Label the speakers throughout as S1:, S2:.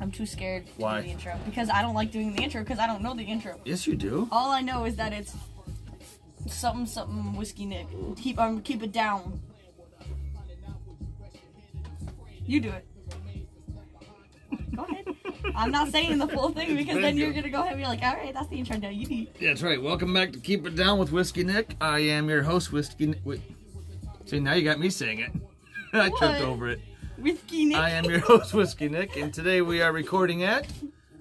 S1: I'm too scared to
S2: Why?
S1: do the intro because I don't like doing the intro because I don't know the intro.
S2: Yes, you do.
S1: All I know is that it's something something whiskey Nick. Keep um keep it down. You do it. Go ahead. I'm not saying the full thing because then you're gonna go ahead and be like, all right, that's the intro. Now you need.
S2: Yeah, that's right. Welcome back to Keep It Down with Whiskey Nick. I am your host, Whiskey. Nick. Wait. See, now you got me saying it. I tripped over it.
S1: Whiskey Nick.
S2: I am your host, Whiskey Nick, and today we are recording at.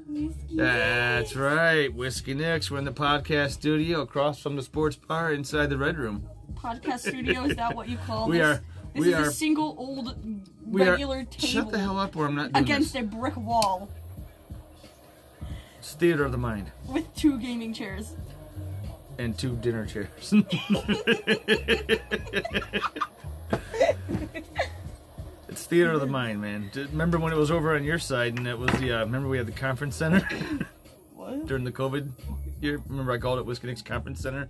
S1: Whiskey
S2: That's right, Whiskey Nick's. We're in the podcast studio across from the sports bar inside the Red Room.
S1: podcast studio. Is that what you call
S2: We
S1: this?
S2: are-
S1: This
S2: we
S1: is
S2: are-
S1: a single old regular
S2: are.
S1: table
S2: Shut the hell up, or I'm not doing
S1: against
S2: this.
S1: a brick wall
S2: It's theater of the mind
S1: with two gaming chairs.
S2: and two dinner chairs. it's theater of the mind, man. Remember when it was over on your side, and it was the. Uh, remember we had the conference center
S1: What?
S2: during the COVID year. Remember I called it Whiskey Conference Center.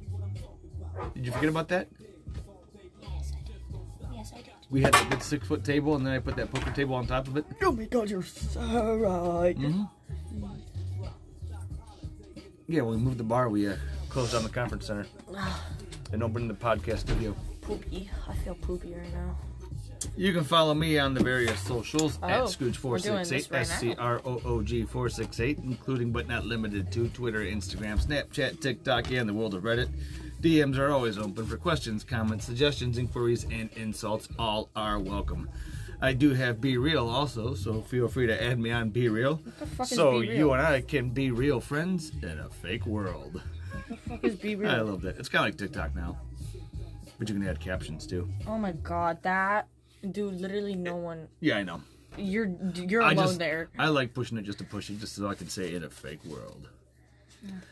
S2: Did you forget about that?
S3: Yes, I did. Yes, I did.
S2: We had that big six foot table, and then I put that poker table on top of it.
S1: Oh my god, you're so right.
S2: hmm Yeah, when we moved the bar, we uh, closed down the conference center and opened the podcast studio.
S1: Poopy. I feel poopy right now.
S2: You can follow me on the various socials
S1: Oh,
S2: at
S1: this
S2: Scooch468,
S1: right now.
S2: S C R O O G 468, including but not limited to Twitter, Instagram, Snapchat, TikTok, and the world of Reddit. DMs are always open for questions, comments, suggestions, inquiries, and insults. All are welcome. I do have Be Real also, so feel free to add me on Be Real.
S1: the fuck is
S2: So
S1: Be Real?
S2: you and I can be real friends in a fake world.
S1: What the fuck is be real?
S2: I love that. It's kind of like TikTok now, but you can add captions too.
S1: Oh my god, that dude. Literally, no one.
S2: Yeah, I know.
S1: You're you're
S2: I
S1: alone
S2: just
S1: there.
S2: I like pushing it just to push it, just so I can say in a fake world.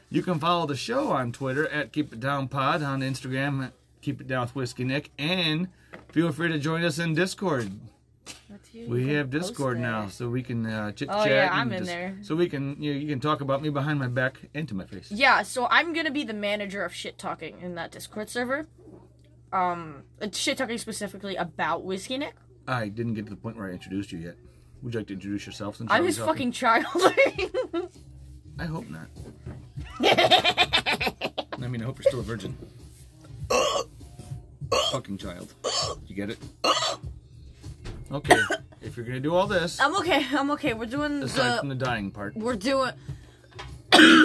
S2: You can follow the show on Twitter at Keep It Down Pod, on Instagram at Keep It Down with Whiskey Nick, and feel free to join us in Discord. That's huge. We have Discord now, so we can uh, chit chat.
S1: Oh, yeah, I'm in
S2: just-
S1: there.
S2: So we can you, you can talk about me behind my back and to my face.
S1: Yeah, so I'm gonna be the manager of shit talking in that Discord server. Um, shit talking specifically about Whiskey Nick.
S2: I didn't get to the point where I introduced you yet. Would you like to introduce yourself? Since
S1: I'm his fucking child.
S2: I hope not. I mean, I hope you're still a virgin. fucking child. You get it? Okay. If you're gonna do all this,
S1: I'm okay. I'm okay. We're doing
S2: aside
S1: the.
S2: from the dying part,
S1: We're doing.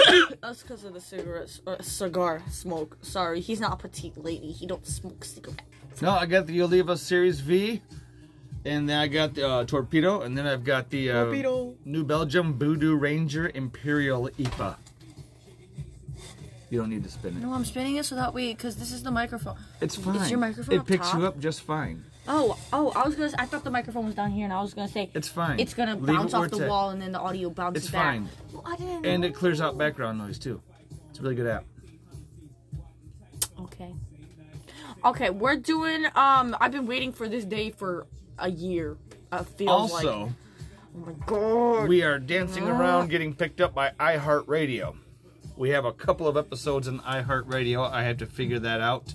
S1: That's because of the cigarette uh, cigar smoke. Sorry, he's not a petite lady. He don't smoke cigarettes.
S2: no, I got the Oliva Series V, and then I got the uh, Torpedo, and then I've got the uh,
S1: Torpedo.
S2: New Belgium Voodoo Ranger Imperial IPA. You don't need to spin it.
S1: No, I'm spinning it so that way, because this is the microphone.
S2: It's fine.
S1: your microphone
S2: It
S1: up
S2: picks
S1: top?
S2: you up just fine.
S1: Oh, oh, I was gonna. I thought the microphone was down here, and I was gonna say
S2: It's fine.
S1: it's gonna
S2: Leave
S1: bounce
S2: where
S1: off
S2: it's
S1: the wall, and then the audio bounces
S2: It's
S1: back.
S2: fine.
S1: Well, I didn't.
S2: And
S1: know.
S2: it clears out background noise too. It's a really good app.
S1: Okay. Okay, we're doing. Um, I've been waiting for this day for a year. Uh, feels like.
S2: Also,
S1: Oh my god.
S2: we are dancing around getting picked up by iHeartRadio. We have a couple of episodes in iHeartRadio. I have to figure that out.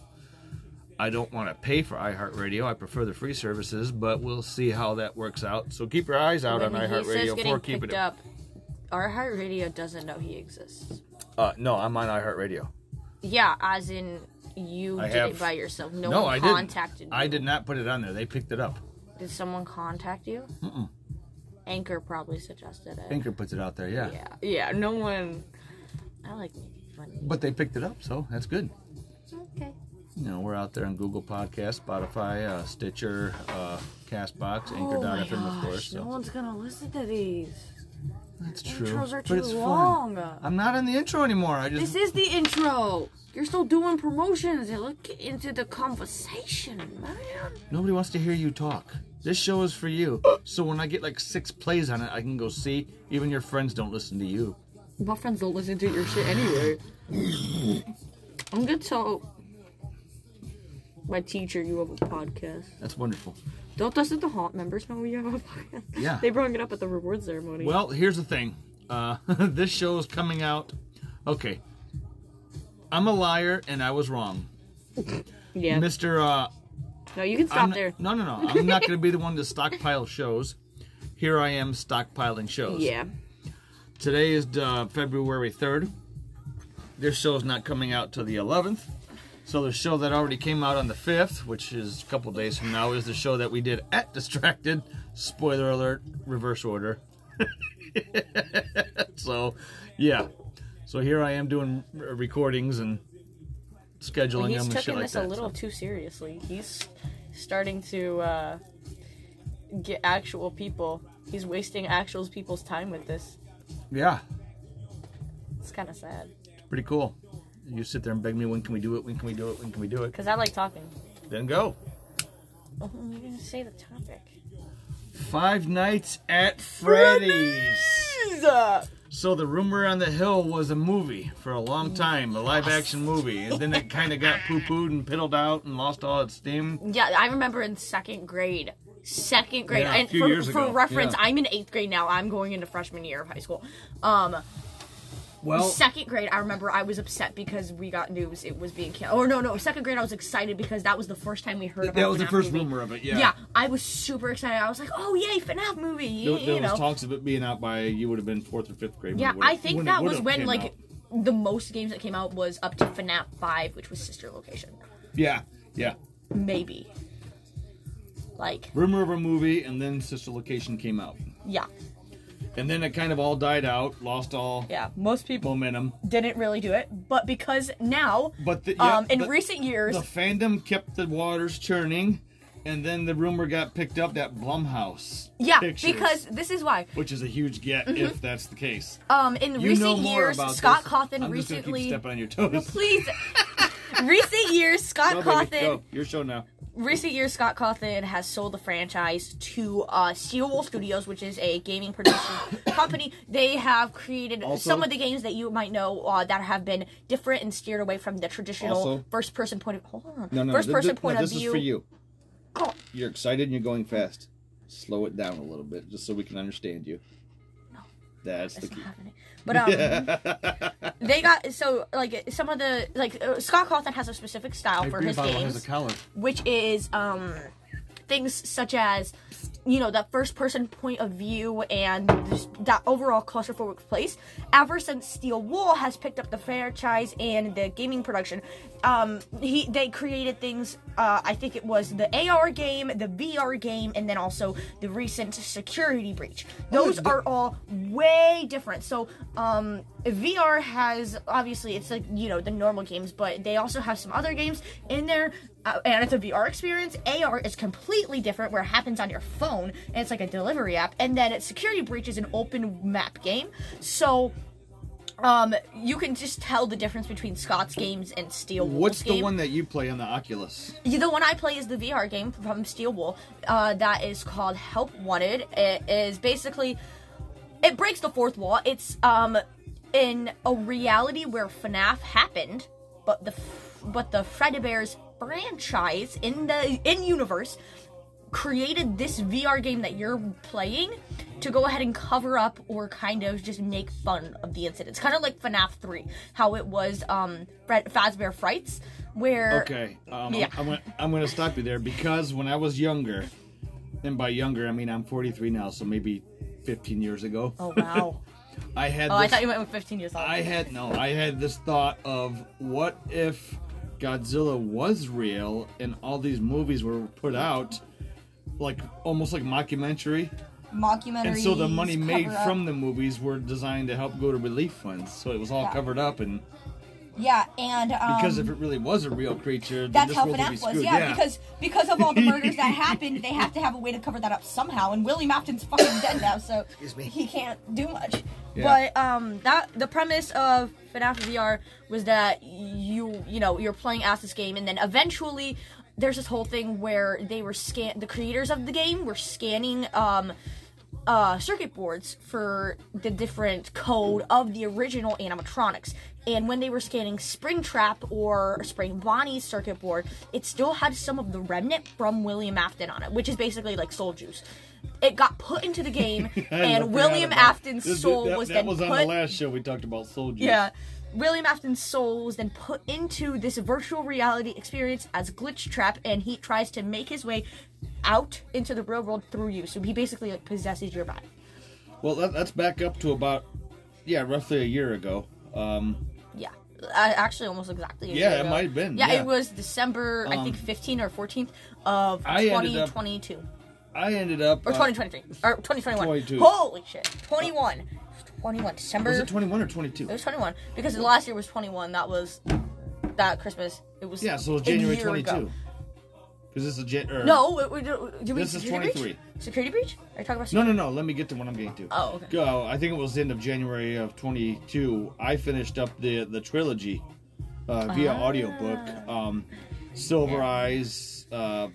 S2: I don't want to pay for iHeartRadio. I prefer the free services, but we'll see how that works out. So keep your eyes out on
S1: When he says
S2: iHeartRadio for keeping it.
S1: up, our heart radio doesn't know he exists.
S2: Uh, no, I'm on iHeartRadio.
S1: Yeah, as in you
S2: I
S1: did
S2: have-
S1: it by yourself. No,
S2: No,
S1: one
S2: I didn't.
S1: contacted you.
S2: I did not put it on there. They picked it up.
S1: Did someone contact you?
S2: Mm-mm.
S1: Anchor probably suggested it.
S2: Anchor puts it out there, yeah.
S1: Yeah, yeah. No one. I like making fun.
S2: But they picked it up, so that's good. You know, we're out there on Google Podcast, Spotify, uh, Stitcher, uh, Castbox, Anchor.fm, of course.
S1: Oh No one's gonna listen to these.
S2: That's true.
S1: Intros are
S2: but
S1: too
S2: it's fun.
S1: long.
S2: I'm not in the intro anymore. I just
S1: This is the intro. You're still doing promotions. You look into the conversation, man.
S2: nobody wants to hear you talk. This show is for you. So when I get like six plays on it, I can go see. Even your friends don't listen to you.
S1: My friends don't listen to your shit anyway. I'm gonna tell my teacher you have a podcast.
S2: That's wonderful.
S1: Don't doesn't the haunt members know you have a podcast?
S2: Yeah.
S1: They brought it up at the reward ceremony.
S2: Well, here's the thing. Uh, this show is coming out. Okay. I'm a liar and I was wrong.
S1: yeah.
S2: Mr. Uh,
S1: No, you can stop there.
S2: No, no, no. I'm not going to be the one to stockpile shows. here I am stockpiling shows.
S1: Yeah.
S2: Today is uh, February 3rd. This show is not coming out till the 11th. So the show that already came out on the 5th, which is a couple days from now, is the show that we did at Distracted. Spoiler alert, reverse order. so, yeah. So here I am doing recordings and scheduling
S1: he's
S2: them and shit
S1: taking
S2: like
S1: this
S2: that.
S1: a little
S2: so.
S1: too seriously. He's starting to uh, get actual people. He's wasting actual people's time with this.
S2: Yeah,
S1: It's kind of sad.
S2: pretty cool. You sit there and beg me, when can we do it? When can we do it? When can we do it?
S1: Because I like talking.
S2: Then go.
S1: Oh, you're going to say the topic.
S2: Five Nights at Freddy's.
S1: Uh,
S2: So the rumor on the hill was a movie for a long time, a live action movie, and then it kind of got poo pooed and piddled out and lost all its steam.
S1: Yeah, I remember in second grade. Second grade,
S2: Yeah, a
S1: and for, for reference,
S2: yeah.
S1: I'm in eighth grade now. I'm going into freshman year of high school. Um,
S2: Well,
S1: second grade, I remember I was upset because we got news it was being canceled. Or no, no, second grade, I was excited because that was the first time we heard about. It.
S2: That was the first
S1: movie.
S2: rumor of it. Yeah.
S1: Yeah, I was super excited. I was like, "Oh yay, FNAF movie!"
S2: There,
S1: you
S2: there was
S1: know.
S2: talks of it being out by you would have been fourth or fifth grade.
S1: yeah, I think that was when like
S2: out.
S1: the most games that came out was up to FNAF Five, which was Sister Location.
S2: Yeah, yeah.
S1: Maybe. Like,
S2: Rumor of a movie, and then Sister Location came out,
S1: yeah,
S2: and then it kind of all died out, lost all
S1: yeah. Most people
S2: momentum.
S1: didn't really do it, but because now,
S2: But the, yeah,
S1: um, in
S2: the-
S1: recent years,
S2: the fandom kept the waters churning, and then the rumor got picked up that Blumhouse.
S1: yeah,
S2: Pictures,
S1: because this is why.
S2: which is a huge get if that's the case.
S1: Um, in
S2: You
S1: recent
S2: know more
S1: years,
S2: about
S1: Scott
S2: this.
S1: Cawthon
S2: I'm just gonna
S1: recently.
S2: keep stepping on your toes.
S1: Please. recent years, Scott
S2: Go,
S1: Cawthon.
S2: baby, go. Your show now.
S1: recent years, Scott Cawthon has sold the franchise to uh, Steel Wool Studios, which is a gaming production company. They have created
S2: Also-
S1: some of the games that you might know uh, that have been different and steered away from the traditional
S2: Also-
S1: first-person point of hold on,
S2: No, no,
S1: first-person point
S2: no,
S1: of
S2: this
S1: view.
S2: is for you.
S1: Oh,
S2: You're excited and you're going fast. Slow it down a little bit, just so we can understand you.
S1: No.
S2: That's the key.
S1: happening. But um, they got so like some of the like uh, Scott Cawthon has a specific style for his games.
S2: collar.
S1: which is um things such as you know that first person point of view and that overall claustrophobic place ever since steel wool has picked up the franchise and the gaming production um he they created things uh i think it was the ar game the vr game and then also the recent security breach. Those
S2: the-
S1: are all way different. So um vr has obviously it's like you know the normal games but they also have some other games in there uh, and it's a VR experience. AR is completely different, where it happens on your phone, and it's like a delivery app. And then it's Security Breach is an open map game, so um, you can just tell the difference between Scott's games and Steel Wool's
S2: What's the one that you play on the Oculus?
S1: Yeah, The one I play is the VR game from Steel Wool. Uh, that is called Help Wanted. It is basically it breaks the fourth wall. It's um in a reality where FNAF happened, but the but the Freddy Bears franchise in the in universe created this VR game that you're playing to go ahead and cover up or kind of just make fun of the incidents. Kind of like FNAF 3, how it was um Fazbear Frights, where
S2: Okay, um,
S1: Yeah.
S2: I'm, I'm, gonna, I'm gonna stop you there because when I was younger, and by younger I mean I'm 43 now, so maybe 15 years ago,
S1: Oh wow.
S2: I had.
S1: Oh, I thought you meant with 15 years old.
S2: I had no. I had this thought of what if Godzilla was real and all these movies were put out, like almost like mockumentary,
S1: Mockumentary.
S2: and so the money made from the movies were designed to help go to relief funds. So it was all
S3: Yeah.
S2: covered up, and
S3: Yeah, and um,
S2: because if it really was a real creature, then
S3: that's
S2: this
S3: how
S2: world would be
S3: FNAF
S2: screwed.
S3: was. Yeah, because because of all the murders that happened, they have to have a way to cover that up somehow. And Willie Afton's fucking dead now, so he can't do much.
S2: Yeah.
S1: But um, that the premise of FNAF VR was that you you know you're playing as this game, and then eventually there's this whole thing where they were scan the creators of the game were scanning um uh, circuit boards for the different code of the original animatronics. And when they were scanning Springtrap or Spring Bonnie's circuit board, it still had some of the remnant from William Afton on it, which is basically like soul juice. It got put into the game, and William Afton's
S2: This-
S1: soul
S2: that,
S1: was
S2: that
S1: then
S2: was
S1: put.
S2: on the last show we talked about soldiers.
S1: Yeah. William Afton's soul was then put into this virtual reality experience as Glitch Trap, and he tries to make his way out into the real world through you. So he basically like possesses your body.
S2: Well, that, that's back up to about yeah, roughly a year ago. Um,
S1: actually, almost exactly.
S2: Yeah, it might have been,
S1: Yeah,
S2: yeah.
S1: it was December, I think,
S2: Um,
S1: 15 or 14th of
S2: I ended up-
S1: 2022
S2: I ended up
S1: or
S2: uh,
S1: 2023 or 2021.
S2: 22.
S1: Holy shit, 21, 21 December.
S2: Was it twenty one or twenty two?
S1: It was 21 because the last year was 21. That was that Christmas. It was
S2: Yeah, so it was January
S1: year
S2: twenty
S1: ago.
S2: Two. Because this is or,
S1: No, it, it, did we
S2: This is
S1: security
S2: 23.
S1: breach? Security breach? Are you talking about? Security?
S2: no, no. No. Let me get to what I'm getting to.
S1: Oh, okay.
S2: Go. I think it was the end of January of 22. I finished up the the trilogy uh, via
S1: Ah.
S2: audiobook. Um, Silver Eyes, uh,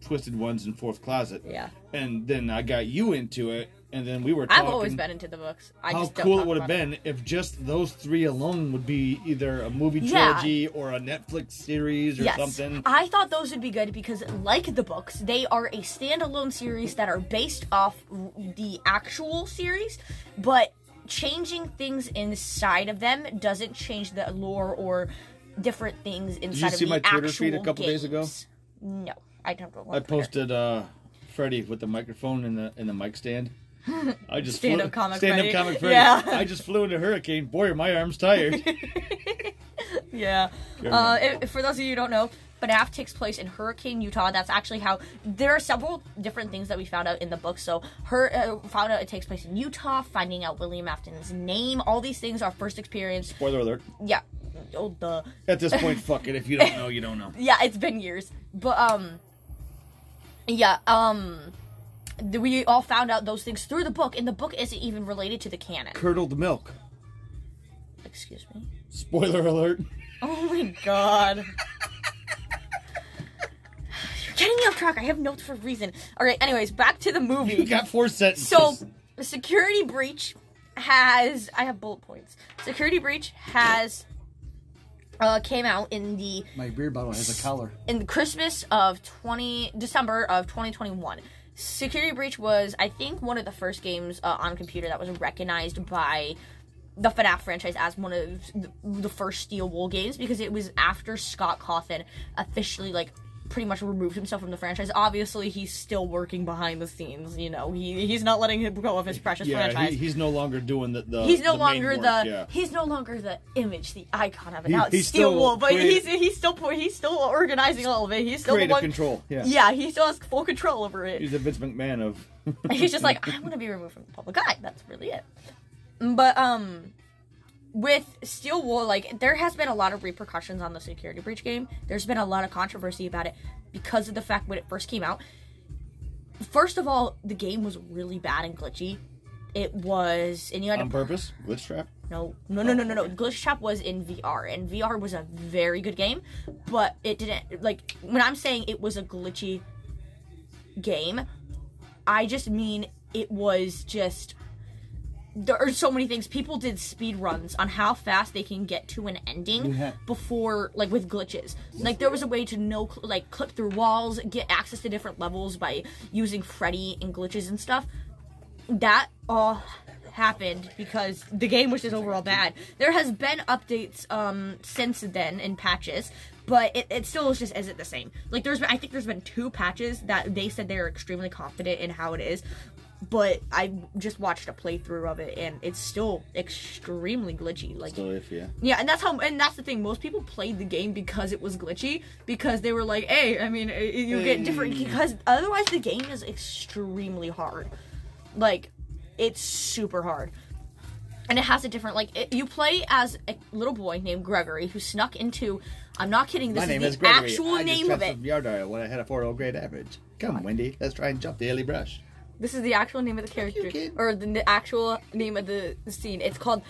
S2: Twisted Ones, and Fourth Closet.
S1: Yeah.
S2: And then I got you into it, and then we were talking.
S1: I've always been into the books. I
S2: how cool it would have been if just those three alone would be either a movie
S1: Yeah.
S2: trilogy or a Netflix series or
S1: Yes,
S2: something.
S1: I thought those would be good because, like the books, they are a standalone series that are based off the actual series, but changing things inside of them doesn't change the lore or different things inside. Did
S2: you
S1: see
S2: my Twitter feed a couple days ago?
S1: No, I don't.
S2: I posted uh Freddy with the microphone in the and the mic stand. I just
S1: Stand-up
S2: flew,
S1: comic
S2: stand
S1: Freddy.
S2: up comic Freddy.
S1: Yeah.
S2: I just flew into hurricane. Boy, are my arms tired.
S1: Yeah. Uh, if, for those of you who don't know, FNAF takes place in Hurricane, Utah. That's actually how there are several different things that we found out in the book. So, her uh, found out it takes place in Utah. Finding out William Afton's name, all these things, our first experience.
S2: Spoiler alert.
S1: Yeah. Oh, the
S2: At this point, fuck it. If you don't know, you don't know.
S1: yeah, it's been years, but um, yeah, um, we all found out those things through the book, and the book isn't even related to the canon.
S2: Curdled milk.
S1: Excuse me.
S2: Spoiler alert.
S1: Oh my god. You're getting me off track. I have notes for a reason. Alright, anyways, back to the
S2: You
S1: movie.
S2: got four sentences.
S1: So, Security Breach has. I have bullet points. Security Breach has. Uh, came out in the
S4: My beer bottle has a collar.
S1: in the Christmas of 20 December of 2021. Security Breach was, I think, one of the first games uh, on computer that was recognized by the FNAF franchise as one of the, the first Steel Wool games because it was after Scott Cawthon officially like pretty much removed himself from the franchise. Obviously, he's still working behind the scenes. You know, he he's not letting him go of his precious
S2: yeah,
S1: franchise.
S2: he, he's no longer doing the. the
S1: He's no
S2: the
S1: longer the
S2: Yeah.
S1: he's no longer the image, the icon of it.
S2: He-
S1: now it's Steel
S2: still
S1: Wool, but
S2: creative-
S1: he's he's still he's still organizing all of it. He's still the one.
S2: control. Yeah.
S1: Yeah, he still has full control over it.
S2: He's the Vince McMahon of.
S1: He's just like, I want to be removed from the public eye. That's really it. But um, with Steel Wool, like there has been a lot of repercussions on the security breach game. There's been a lot of controversy about it because of the fact when it first came out. First of all, the game was really bad and glitchy. It was, and you had
S2: on
S1: to
S2: purpose? Glitch trap?
S1: no, no, no, no, no, no. Oh, Glitch Trap was in VR, and VR was a very good game, but it didn't like when I'm saying it was a glitchy game. I just mean it was just there are so many things. People did speed runs on how fast they can get to an ending
S4: Yeah.
S1: before, like with glitches. Like there was a way to no, like clip through walls, get access to different levels by using Freddy and glitches and stuff that all happened because the game was just overall bad. There has been updates um since then in patches, but it, it still is just isn't the same. Like there's been I think there's been two patches that they said they're extremely confident in how it is. But I just watched a playthrough of it and it's still extremely glitchy. Like
S2: Still if yeah.
S1: yeah, and that's how, and that's the thing. Most people played the game because it was glitchy, because they were like, "Hey, I mean, uh, you get different." Because otherwise, the game is extremely hard. Like, it's super hard, and it has a different like. It, you play as a little boy named Gregory who snuck into. I'm not kidding. This
S2: My name
S1: is
S2: is
S1: the
S2: Gregory.
S1: actual
S2: I
S1: name
S2: just
S1: of it.
S2: yard when I had a four old grade average. Come, Wendy, let's try and jump the early brush.
S1: This is the actual name of the character, or the, the actual name of the, scene. It's called.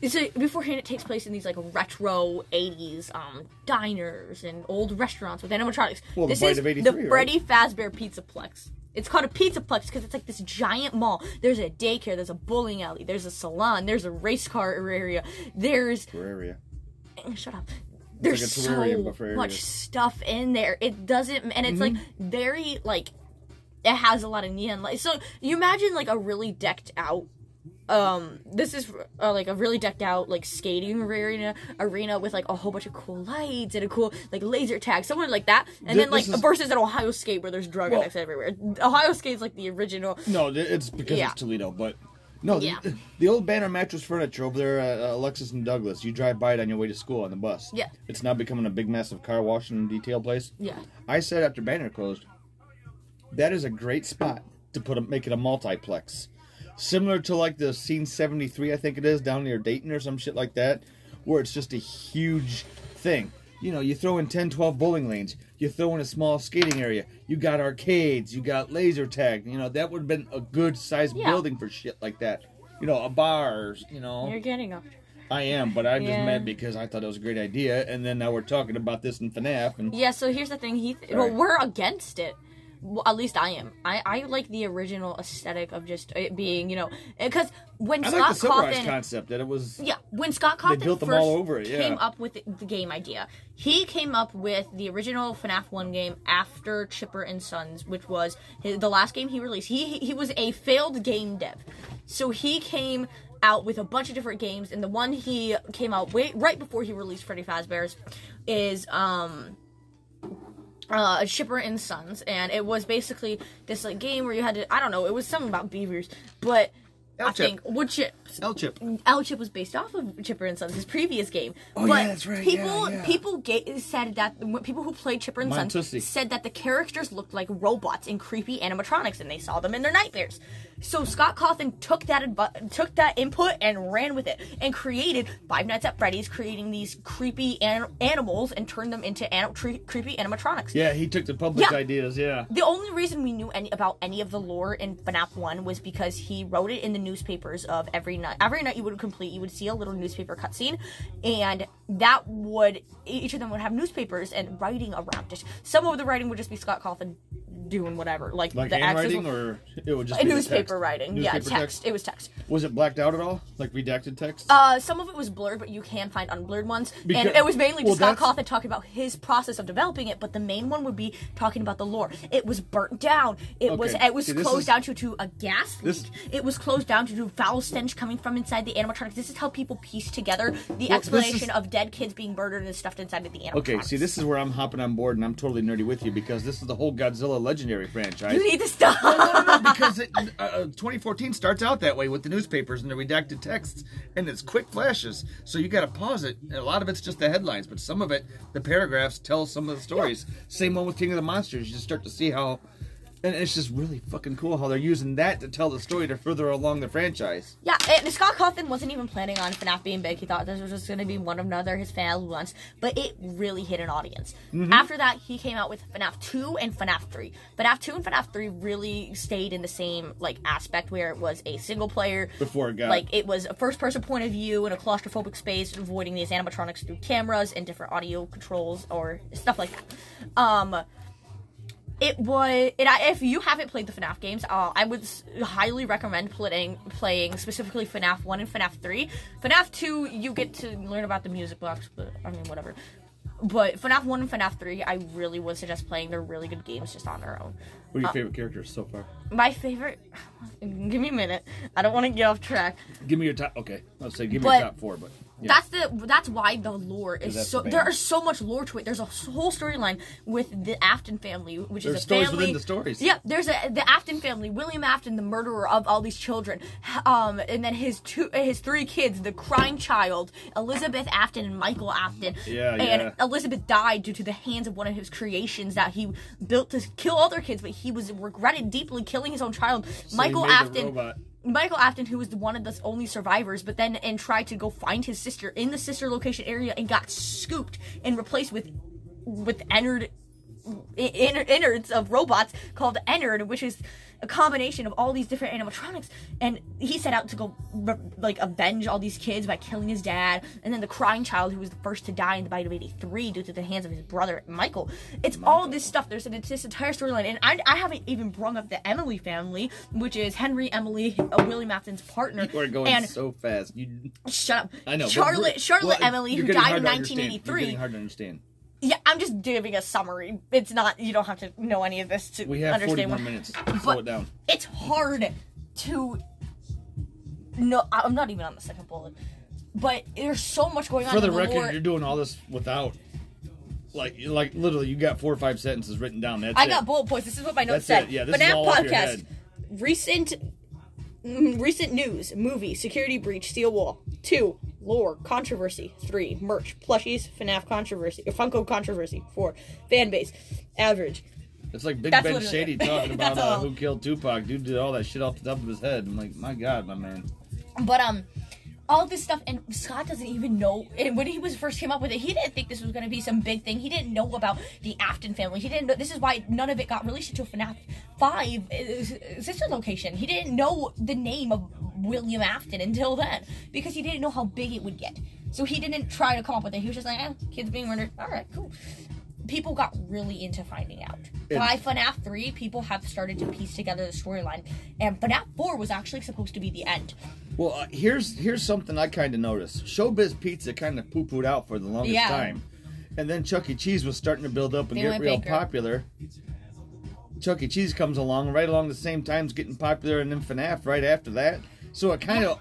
S1: It's a, beforehand, it takes place in these like retro '80s um, diners and old restaurants with animatronics.
S2: Well, the
S1: this
S2: Bite
S1: is the
S2: 83, right?
S1: Freddy Fazbear Pizza Plex. It's called a pizza plex because it's like this giant mall. There's a daycare, there's a bowling alley, there's a salon, there's a race car area, there's
S2: Terraria.
S1: shut up. There's
S2: like
S1: so much stuff in there. It doesn't, and it's like
S2: Mm-hmm.
S1: very like it has a lot of neon lights. So you imagine like a really decked out um this is uh, like a really decked out like skating arena arena with like a whole bunch of cool lights and a cool like laser tag somewhere like that and
S2: Th-
S1: then like
S2: is-
S1: versus an ohio skate where there's drug
S2: Well-
S1: addicts everywhere ohio skate's like the original
S2: No, it's because
S1: Yeah.
S2: it's Toledo, but no, the,
S1: Yeah.
S2: the old Banner Mattress Furniture over there at uh, Alexis and Douglas. You drive by it on your way to school on the bus.
S1: Yeah.
S2: It's now becoming a big, massive car wash and detail place.
S1: yeah
S2: I said after Banner closed, that is a great spot to put a, make it a multiplex, similar to like the Scene Seventy Three, I think it is down near Dayton or some shit like that, where it's just a huge thing. You know, you throw in 10, 12 bowling lanes, you throw in a small skating area, you got arcades, you got laser tag. You know, that would have been a good sized
S1: Yeah.
S2: building for shit like that. You know, a bar, you know.
S1: you're getting up
S2: I am, but I'm just
S1: Yeah.
S2: mad because I thought it was a great idea, and then now we're talking about this in FNAF, and
S1: Yeah, so here's the thing. He, th- well, we're against it. Well, at least I am. I, I like the original aesthetic of just it being, you know, because when
S2: I
S1: Scott
S2: like the
S1: Cawthon,
S2: concept that it was.
S1: yeah, when Scott Cawthon
S2: built them
S1: first
S2: all over it, yeah.
S1: came up with the, the game idea, he came up with the original FNAF one game after Chipper and Sons, which was his, the last game he released. He he was a failed game dev, so he came out with a bunch of different games, and the one he came out way, right before he released Freddy Fazbear's is um uh, Chipper and Sons, and it was basically this like game where you had to I don't know it was something about beavers, but I
S2: El Chip.
S1: think wood chip
S2: El Chip.
S1: El Chip was based off of Chipper and Sons, his previous game.
S2: Oh,
S1: but
S2: yeah, that's right.
S1: People
S2: Yeah, yeah.
S1: people ga- said that people who played Chipper and Sons
S2: Montusi.
S1: said that the characters looked like robots and creepy animatronics, and they saw them in their nightmares. So Scott Cawthon took that took that input and ran with it and created Five Nights at Freddy's, creating these creepy an- animals and turned them into an- tre- creepy animatronics.
S2: Yeah, he took the public
S1: Yeah.
S2: ideas. Yeah.
S1: The only reason we knew any about any of the lore in FNAF 1 was because he wrote it in the newspapers of every night. Every night you would complete, you would see a little newspaper cutscene, and that would each of them would have newspapers and writing around it. Some of the writing would just be Scott Cawthon doing whatever, like,
S2: Like
S1: the
S2: handwriting, or it would just
S1: a
S2: be the
S1: newspaper
S2: text?
S1: writing. yeah,
S2: Newspaper
S1: text. It was text.
S2: Was it blacked out at all? Like redacted text?
S1: Uh, some of it was blurred, but you can find unblurred ones.
S2: Because-
S1: and it was mainly
S2: well,
S1: just Scott Cawthon talking about his process of developing it, but the main one would be talking about the lore. It was burnt down. It was it was
S2: See,
S1: closed
S2: is-
S1: down to, to a gas leak.
S2: This-
S1: It was closed down to, to foul stench coming from inside the animatronics. This is how people piece together the
S2: Well,
S1: explanation
S2: is-
S1: of dead kids being murdered and stuffed inside of the animatronics.
S2: okay, see, this is where I'm hopping on board, and I'm totally nerdy with you because this is the whole Godzilla Legendary franchise.
S1: You need to stop.
S2: no, no, because it, uh, uh, 2014 starts out that way with the newspapers and the redacted texts, and it's quick flashes. So you got to pause it. And a lot of it's just the headlines, but some of it, the paragraphs, tell some of the stories. Same one with King of the Monsters. You just start to see how, and it's just really fucking cool how they're using that to tell the story to further along the franchise.
S1: Yeah, and Scott Cawthon wasn't even planning on FNAF being big. He thought this was just going to be one of another his fan ones, but it really hit an audience.
S2: Mm-hmm.
S1: After that, he came out with FNAF 2 and FNAF 3. FNAF 2 and FNAF 3 really stayed in the same like aspect where it was a single player
S2: Before it got-
S1: like it was a first person point of view in a claustrophobic space, avoiding these animatronics through cameras and different audio controls or stuff like that. Um it was it, if you haven't played the FNAF games, uh, I would highly recommend playing playing specifically FNAF 1 and FNAF 3. FNAF 2 you get to learn about the music box, but I mean whatever. But FNAF 1 and FNAF 3 I really would suggest playing. They're really good games just on their own.
S2: What are your favorite characters so far?
S1: My favorite Give me a minute. I don't want to get off track.
S2: Give me your top. Okay, let's say give me
S1: But-
S2: your top four, but yeah.
S1: That's the that's why the lore is so
S2: the
S1: there is so much lore to it. There's a whole storyline with the Afton family, which
S2: There's
S1: is a
S2: stories
S1: family.
S2: within the stories.
S1: Yeah, there's a the Afton family, William Afton, the murderer of all these children, um, and then his two his three kids, the crying child, Elizabeth Afton and Michael Afton.
S2: Yeah,
S1: and
S2: yeah.
S1: Elizabeth died due to the hands of one of his creations that he built to kill other kids, but he was regretted deeply killing his own child.
S2: he
S1: Michael Afton. Michael Afton, who was one of the only survivors, but then and tried to go find his sister in the sister location area and got scooped and replaced with with i- inner- innards of robots called Ennard, which is a combination of all these different animatronics. And he set out to go like avenge all these kids by killing his dad, and then the crying child, who was the first to die in the bite of '83 due to the hands of his brother Michael. It's all this stuff. There's an, it's this entire storyline, and I, I haven't even brung up the Emily family, which is Henry, Emily, uh, William Afton's partner,
S2: We're going
S1: and
S2: so fast. You,
S1: shut up.
S2: I know.
S1: Charlotte, Charlotte
S2: well,
S1: Emily, who died in
S2: to understand. You're
S1: 1983.
S2: getting hard to understand.
S1: Yeah, I'm just giving a summary. It's not you don't have to know any of this to
S2: We have 40
S1: understand
S2: more
S1: what-
S2: minutes. Slow it down.
S1: it's hard to no, I'm not even on the second bullet. But there's so much going on.
S2: For the
S1: in
S2: record,
S1: lore.
S2: you're doing all this without, like, like literally, you got four or five sentences written down. That's
S1: I
S2: it.
S1: got bullet points. This is what my notes
S2: That's
S1: said.
S2: it. Yeah, this is
S1: FNAF
S2: all off your
S1: podcast.
S2: head.
S1: Recent recent news, movie, security breach, Steel Wool. Two, lore, controversy. Three, merch, plushies, FNAF controversy, Funko controversy. Four, fan base, average.
S2: It's like Big
S1: That's
S2: Ben Shady talking about uh, who killed Tupac. Dude did all that shit off the top of his head. I'm like, my God, my man.
S1: But um, all this stuff, and Scott doesn't even know. And when he was first came up with it, he didn't think this was going to be some big thing. He didn't know about the Afton family. He didn't know. This is why none of it got released until FNAF Five uh, sister location. He didn't know the name of William Afton until then because he didn't know how big it would get. So he didn't try to come up with it. He was just like, eh, kids being murdered. All right, cool. People got really into finding out.
S2: It-
S1: By FNAF 3, people have started to piece together the storyline. And FNAF 4 was actually supposed to be the end.
S2: Well, uh, here's here's something I kind of noticed. Showbiz Pizza kind of poo pooed out for the longest
S1: Yeah.
S2: time, and then Chuck E. Cheese was starting to build up and get real popular. Chuck E. Cheese comes along right along the same time, is getting popular, and then FNAF right after that. So it kind of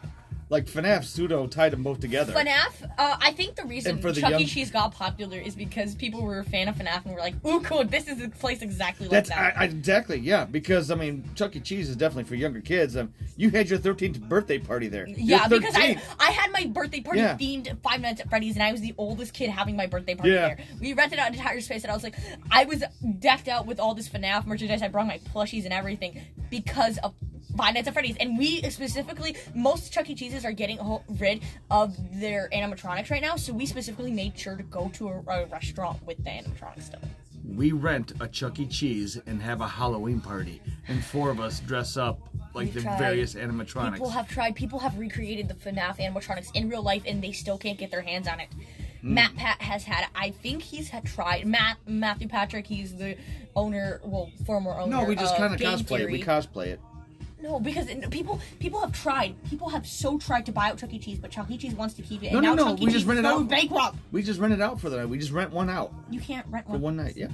S2: like FNAF pseudo tied them both together.
S1: FNAF, uh, I think the reason
S2: And for the
S1: Chuck
S2: young-
S1: E. Cheese got popular is because people were a fan of FNAF and were like, ooh, cool, this is a place exactly like
S2: That's
S1: that.
S2: I, I, exactly yeah. Because I mean, Chuck E. Cheese is definitely for younger kids. Um, you had your 13th birthday party there.
S1: yeah,
S2: Your
S1: because I
S2: 13th.
S1: I had my birthday party
S2: Yeah.
S1: themed Five Nights at Freddy's, and I was the oldest kid having my birthday party
S2: Yeah.
S1: there. We rented out an entire space, and I was like, I was decked out with all this FNAF merchandise. I brought my plushies and everything because of Five Nights at Freddy's, and we specifically, most Chuck E. Cheeses are getting rid of their animatronics right now, so we specifically made sure to go to a, a restaurant with the animatronics still.
S2: we rent a Chuck E. Cheese and have a Halloween party, and four of us dress up like
S1: We
S2: the
S1: tried.
S2: various animatronics.
S1: People have tried. People have recreated the FNAF animatronics in real life, and they still can't get their hands on it.
S2: Hmm.
S1: Matt Pat has had. I think he's had tried. Matt Matthew Patrick. He's the owner. Well, former owner.
S2: no, we just
S1: of
S2: kind of
S1: Game
S2: cosplay it. We cosplay it.
S1: No, because it- people people have tried. People have so tried to buy out Chuck E. Cheese, but Chuck E. Cheese wants to keep it.
S2: No,
S1: and
S2: no,
S1: now
S2: no,
S1: Chuck E.
S2: we
S1: Cheese
S2: just rent it out.
S1: bankrupt.
S2: We just rent it out for the night. We just rent one out
S1: You can't rent one
S2: for
S1: one.
S2: night. Yeah,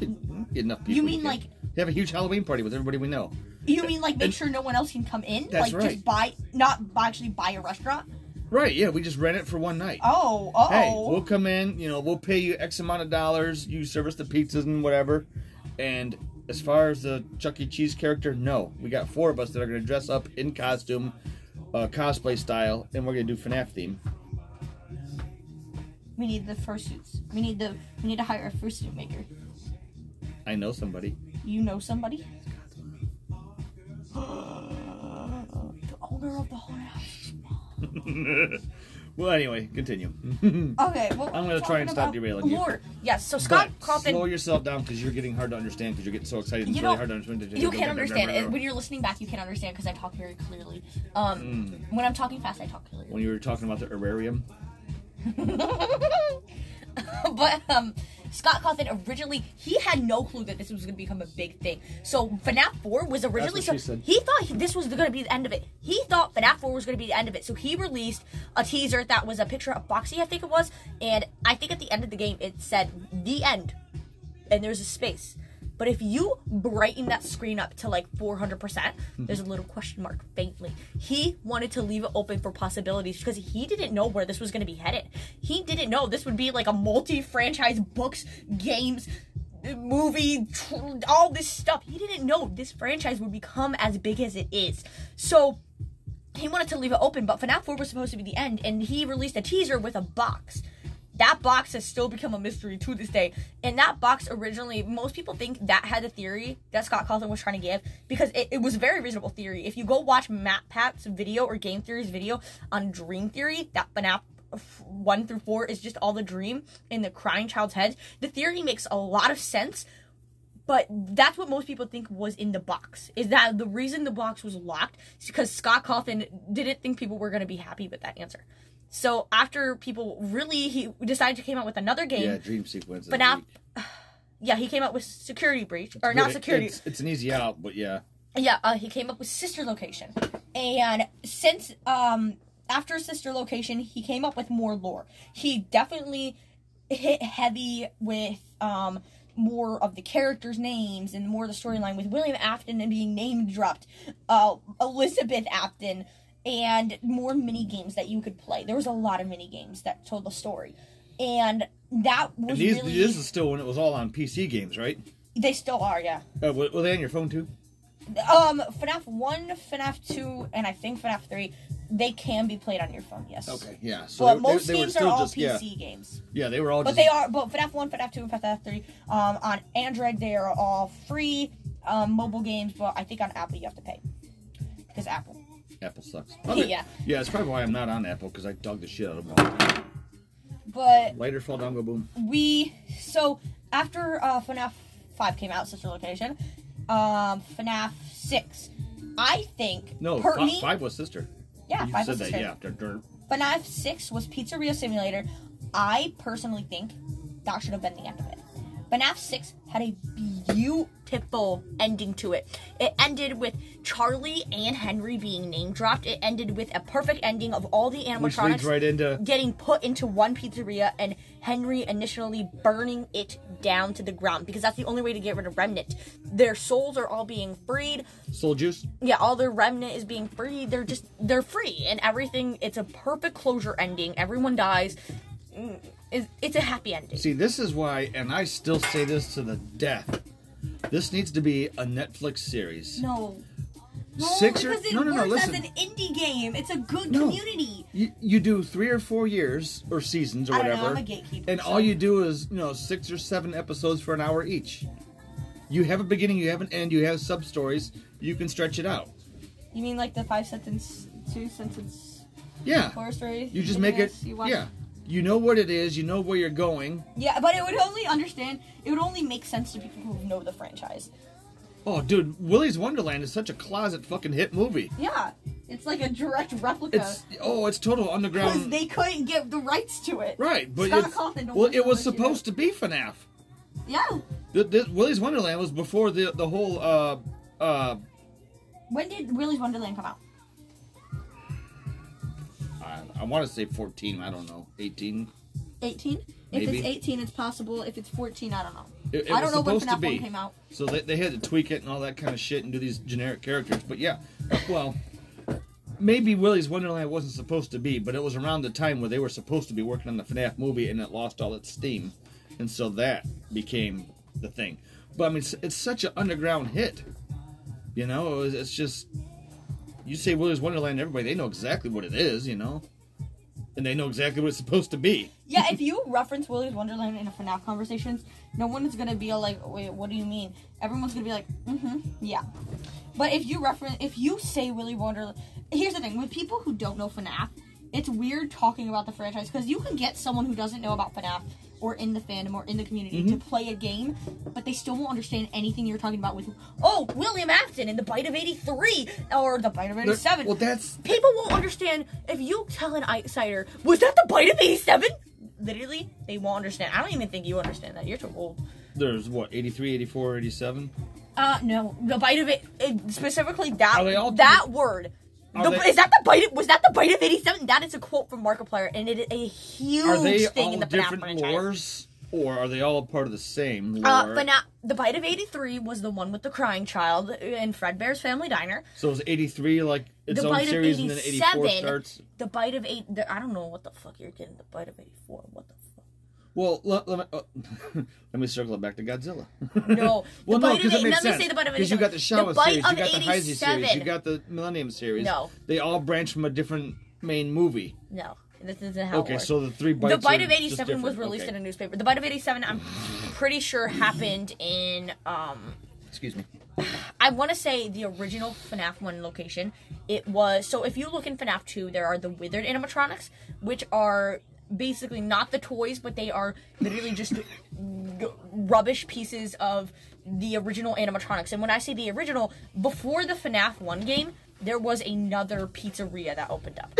S2: enough people.
S1: You mean
S2: can.
S1: like-
S2: They have a huge Halloween party with everybody we know?
S1: You mean like make sure no one else can come in?
S2: That's
S1: like
S2: right.
S1: just buy, not actually buy a restaurant.
S2: Right? Yeah, we just rent it for one night.
S1: Oh, oh.
S2: Hey, we'll come in. You know, we'll pay you X amount of dollars. You service the pizzas and whatever. And as far as the Chuck E. Cheese character, no, we got four of us that are going to dress up in costume, uh, cosplay style, and we're going to do FNAF theme.
S1: We need the fursuits. We need the. We need to hire a fursuit maker.
S2: I know somebody.
S1: You know somebody? the owner of the whole house.
S2: well, anyway, continue.
S1: Okay, well,
S2: I'm gonna try and stop derailing you.
S1: Lord, yes. So Scott
S2: But slow yourself down because you're getting hard to understand because you're getting so excited. It's
S1: You
S2: really hard to understand.
S1: you can't understand. And when you're listening back, you can't understand because I talk very clearly. Um, when I'm talking fast, I talk clearly.
S2: When you were talking about the terrarium,
S1: but um, Scott Cawthon originally he had no clue that this was going to become a big thing. So FNAF 4 was originally so he thought he- this was going to be the end of it. He thought FNAF 4 was going to be the end of it. So he released a teaser that was a picture of Foxy, I think it was, and I think at the end of the game it said the end, and there's a space. But if you brighten that screen up to like 400%, mm-hmm. there's a little question mark faintly. He wanted to leave it open for possibilities because he didn't know where this was going to be headed. He didn't know this would be like a multi franchise books, games, movie, tr- all this stuff. He didn't know this franchise would become as big as it is. So he wanted to leave it open, but FNAF 4 was supposed to be the end, and he released a teaser with a box. That box has still become a mystery to this day. And that box originally, most people think that had the theory that Scott Cawthon was trying to give because it, it was a very reasonable theory. If you go watch Matt Pat's video or Game Theory's video on Dream Theory, that FNAF 1 through 4 is just all the dream in the crying child's head, the theory makes a lot of sense but that's what most people think was in the box. Is that the reason the box was locked? Is because Scott Cawthon didn't think people were going to be happy with that answer. So after people really, he decided to came out with another game.
S2: yeah, dream sequence.
S1: But now- Yeah, he came out with security breach or not security.
S2: It's, it's an easy out, but yeah.
S1: Yeah, uh, he came up with sister location, and since um after sister location, he came up with more lore. He definitely hit heavy with um more of the characters' names and more of the storyline with William Afton and being name dropped, uh Elizabeth Afton, and more mini games that you could play. There was a lot of mini games that told the story, and that was
S2: And these,
S1: really.
S2: this is still when it was all on PC games, right?
S1: they still are, yeah.
S2: Uh, were, they on your phone too?
S1: Um, FNAF one, FNAF two, and I think FNAF three, they can be played on your phone. Yes.
S2: Okay, yeah. So
S1: But
S2: they-
S1: most
S2: they, they were
S1: games are all
S2: just, yeah,
S1: PC games.
S2: yeah, they were all
S1: But
S2: just
S1: they are, but FNAF 1, FNAF 2, and FNAF 3, um, on Android, they are all free um, mobile games, but I think on Apple you have to pay. Because Apple.
S2: Apple sucks.
S1: Yeah.
S2: Yeah, that's probably why I'm not on Apple because I dug the shit out of them.
S1: But
S2: Lighter fall down, go boom.
S1: we, so after uh, FNAF 5 came out, Sister Location, um, FNAF 6, I think,
S2: No,
S1: per
S2: fi-
S1: me,
S2: five was sister.
S1: yeah,
S2: you
S1: 5
S2: said
S1: was
S2: that,
S1: Sister.
S2: yeah.
S1: FNAF 6 was Pizzeria Simulator. I personally think that should have been the end of it. FNAF 6 had a beautiful ending to it. It ended with Charlie and Henry being name dropped. It ended with a perfect ending of all the animatronics
S2: right into
S1: getting put into one pizzeria and Henry initially burning it down to the ground because that's the only way to get rid of Remnant. Their souls are all being freed
S2: Soul Juice.
S1: yeah, all their remnant is being free. They're just they're free and everything. It's a perfect closure ending. Everyone dies. Mm, Mm, It's, it's a happy ending.
S2: See, this is why, and I still say this to the death. This needs to be a Netflix series.
S3: No. No,
S2: Six or
S3: because it
S2: no, no, no.
S3: works
S2: Listen,
S3: as an indie game. It's a good
S2: No.
S3: community.
S2: you, you do three or four years or seasons or
S3: I don't know,
S2: whatever,
S3: I'm a gatekeeper,
S2: and
S3: so-
S2: all you do is you know six or seven episodes for an hour each. You have a beginning, you have an end, you have sub stories. You can stretch it out.
S3: You mean like the five sentence, two sentence
S2: Yeah,
S3: horror story?
S2: you just make it.
S3: videos you watch?
S2: Yeah, you know what it is. You know where you're going.
S3: Yeah, but it would only understand. It would only make sense to people who know the franchise.
S2: Oh, dude, Willy's Wonderland is such a closet fucking hit movie.
S3: Yeah, it's like a direct replica.
S2: It's oh, it's total underground.
S3: Because they couldn't get the rights to it.
S2: Right, but
S3: Scott
S2: it's, well, it was
S3: to let you
S2: supposed to be FNAF.
S3: Yeah.
S2: The, the, Willy's Wonderland was before the the whole uh uh
S3: When did Willy's Wonderland come out?
S2: I, want to say 14, I don't know, 18.
S3: 18? If
S2: Maybe.
S3: it's 18, it's possible. If it's 14, I don't know.
S2: It, it
S3: I don't know when FNAF
S2: be.
S3: 1 came out.
S2: So they, they had to tweak it and all that kind of shit and do these generic characters. But yeah, well, maybe Willy's Wonderland wasn't supposed to be, but it was around the time where they were supposed to be working on the FNAF movie and it lost all its steam. And so that became the thing. But I mean, it's, it's such an underground hit. You know, it was, it's just. You say Willy's Wonderland, everybody, they know exactly what it is, you know? And they know exactly what it's supposed to be.
S3: Yeah, if you reference Willy's Wonderland in a FNAF conversations, no one is gonna be like, "Wait, what do you mean?" Everyone's gonna be like, "Mm-hmm, yeah." But if you reference, if you say Willy Wonderland, here's the thing: with people who don't know FNAF, it's weird talking about the franchise because you can get someone who doesn't know about FNAF or in the fandom or in the community to play a game, but they still won't understand anything you're talking about. With
S1: Oh, William Afton in the Bite of 83 or the Bite of 87.
S2: Well, that's.
S1: People won't understand if you tell an outsider, was that the Bite of 87? Literally, they won't understand. I don't even think you understand that. You're too old.
S2: There's what, 83, 84, 87?
S1: Uh, no, the bite of it, it specifically that
S2: Are they all
S1: that word. The,
S2: they-
S1: is that the bite? Of, was that the bite of eighty-seven? That is a quote from Markiplier, and it is a huge thing in the FNAF
S2: different
S1: franchise.
S2: lores, or are they all part of the same lore?
S1: Uh, but now the bite of eighty-three was the one with the crying child in Fredbear's Family Diner.
S2: so is 83 like its
S1: the
S2: own
S1: bite
S2: series,
S1: of
S2: and then 84
S1: eighty-seven.
S2: starts?
S1: The bite of eight. The, I don't know what the fuck you're getting. The bite of eighty-four. What the fuck?
S2: Well, let, let, me, uh, let me circle it back to Godzilla.
S1: No.
S2: well,
S1: The
S2: no, because it makes
S1: let me
S2: sense.
S1: say the Bite of
S2: Because you got the
S1: 87.
S2: Showa
S1: The
S2: series, you got the Heisei series, you got the Millennium series.
S1: No.
S2: They all branch from a different main movie.
S1: No, this isn't how.
S2: Okay, so the three bites
S1: the bite of 87 was released
S2: Okay.
S1: in a newspaper. The bite of 87, I'm pretty sure happened in um
S2: Excuse me.
S1: I want to say the original FNAF 1 location. It was so if you look in FNAF 2, there are the withered animatronics, which are basically not the toys, but they are literally just g- rubbish pieces of the original animatronics. And when I say the original, before the FNAF 1 game, there was another pizzeria that opened up.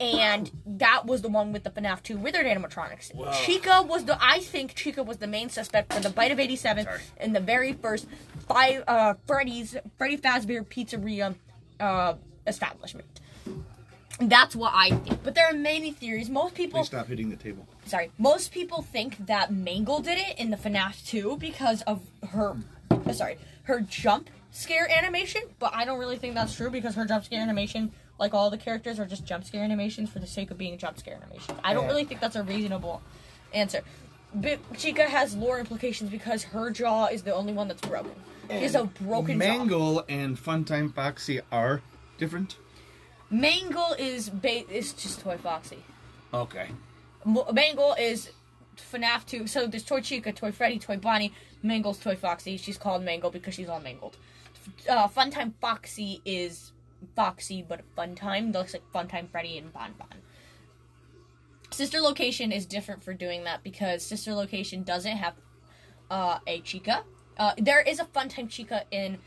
S1: And that was the one with the FNAF 2 withered animatronics. Chica was the I think Chica was the main suspect for the bite of 87 in the very first five uh Freddy's Freddy Fazbear Pizzeria uh establishment. That's what I think. But there are many theories. Most people
S2: Please stop hitting the table.
S1: sorry, most people think that Mangle did it in the FNAF 2 because of her uh, sorry, her jump scare animation, but I don't really think that's true because her jump scare animation like all the characters are just jump scare animations for the sake of being jump scare animations. I don't really think that's a reasonable answer. But Chica has lore implications because her jaw is the only one that's broken. She has a broken jaw.
S2: Mangle and Funtime Foxy are different.
S1: Mangle is ba- is just Toy Foxy.
S2: Okay.
S1: Mangle is FNAF 2. So there's Toy Chica, Toy Freddy, Toy Bonnie. Mangle's Toy Foxy. She's called Mangle because she's all mangled. Uh, Funtime Foxy is Foxy, but Funtime. Looks like Funtime Freddy and Bon Bon. Sister Location is different for doing that because Sister Location doesn't have uh, a Chica. Uh, there is a Funtime Chica in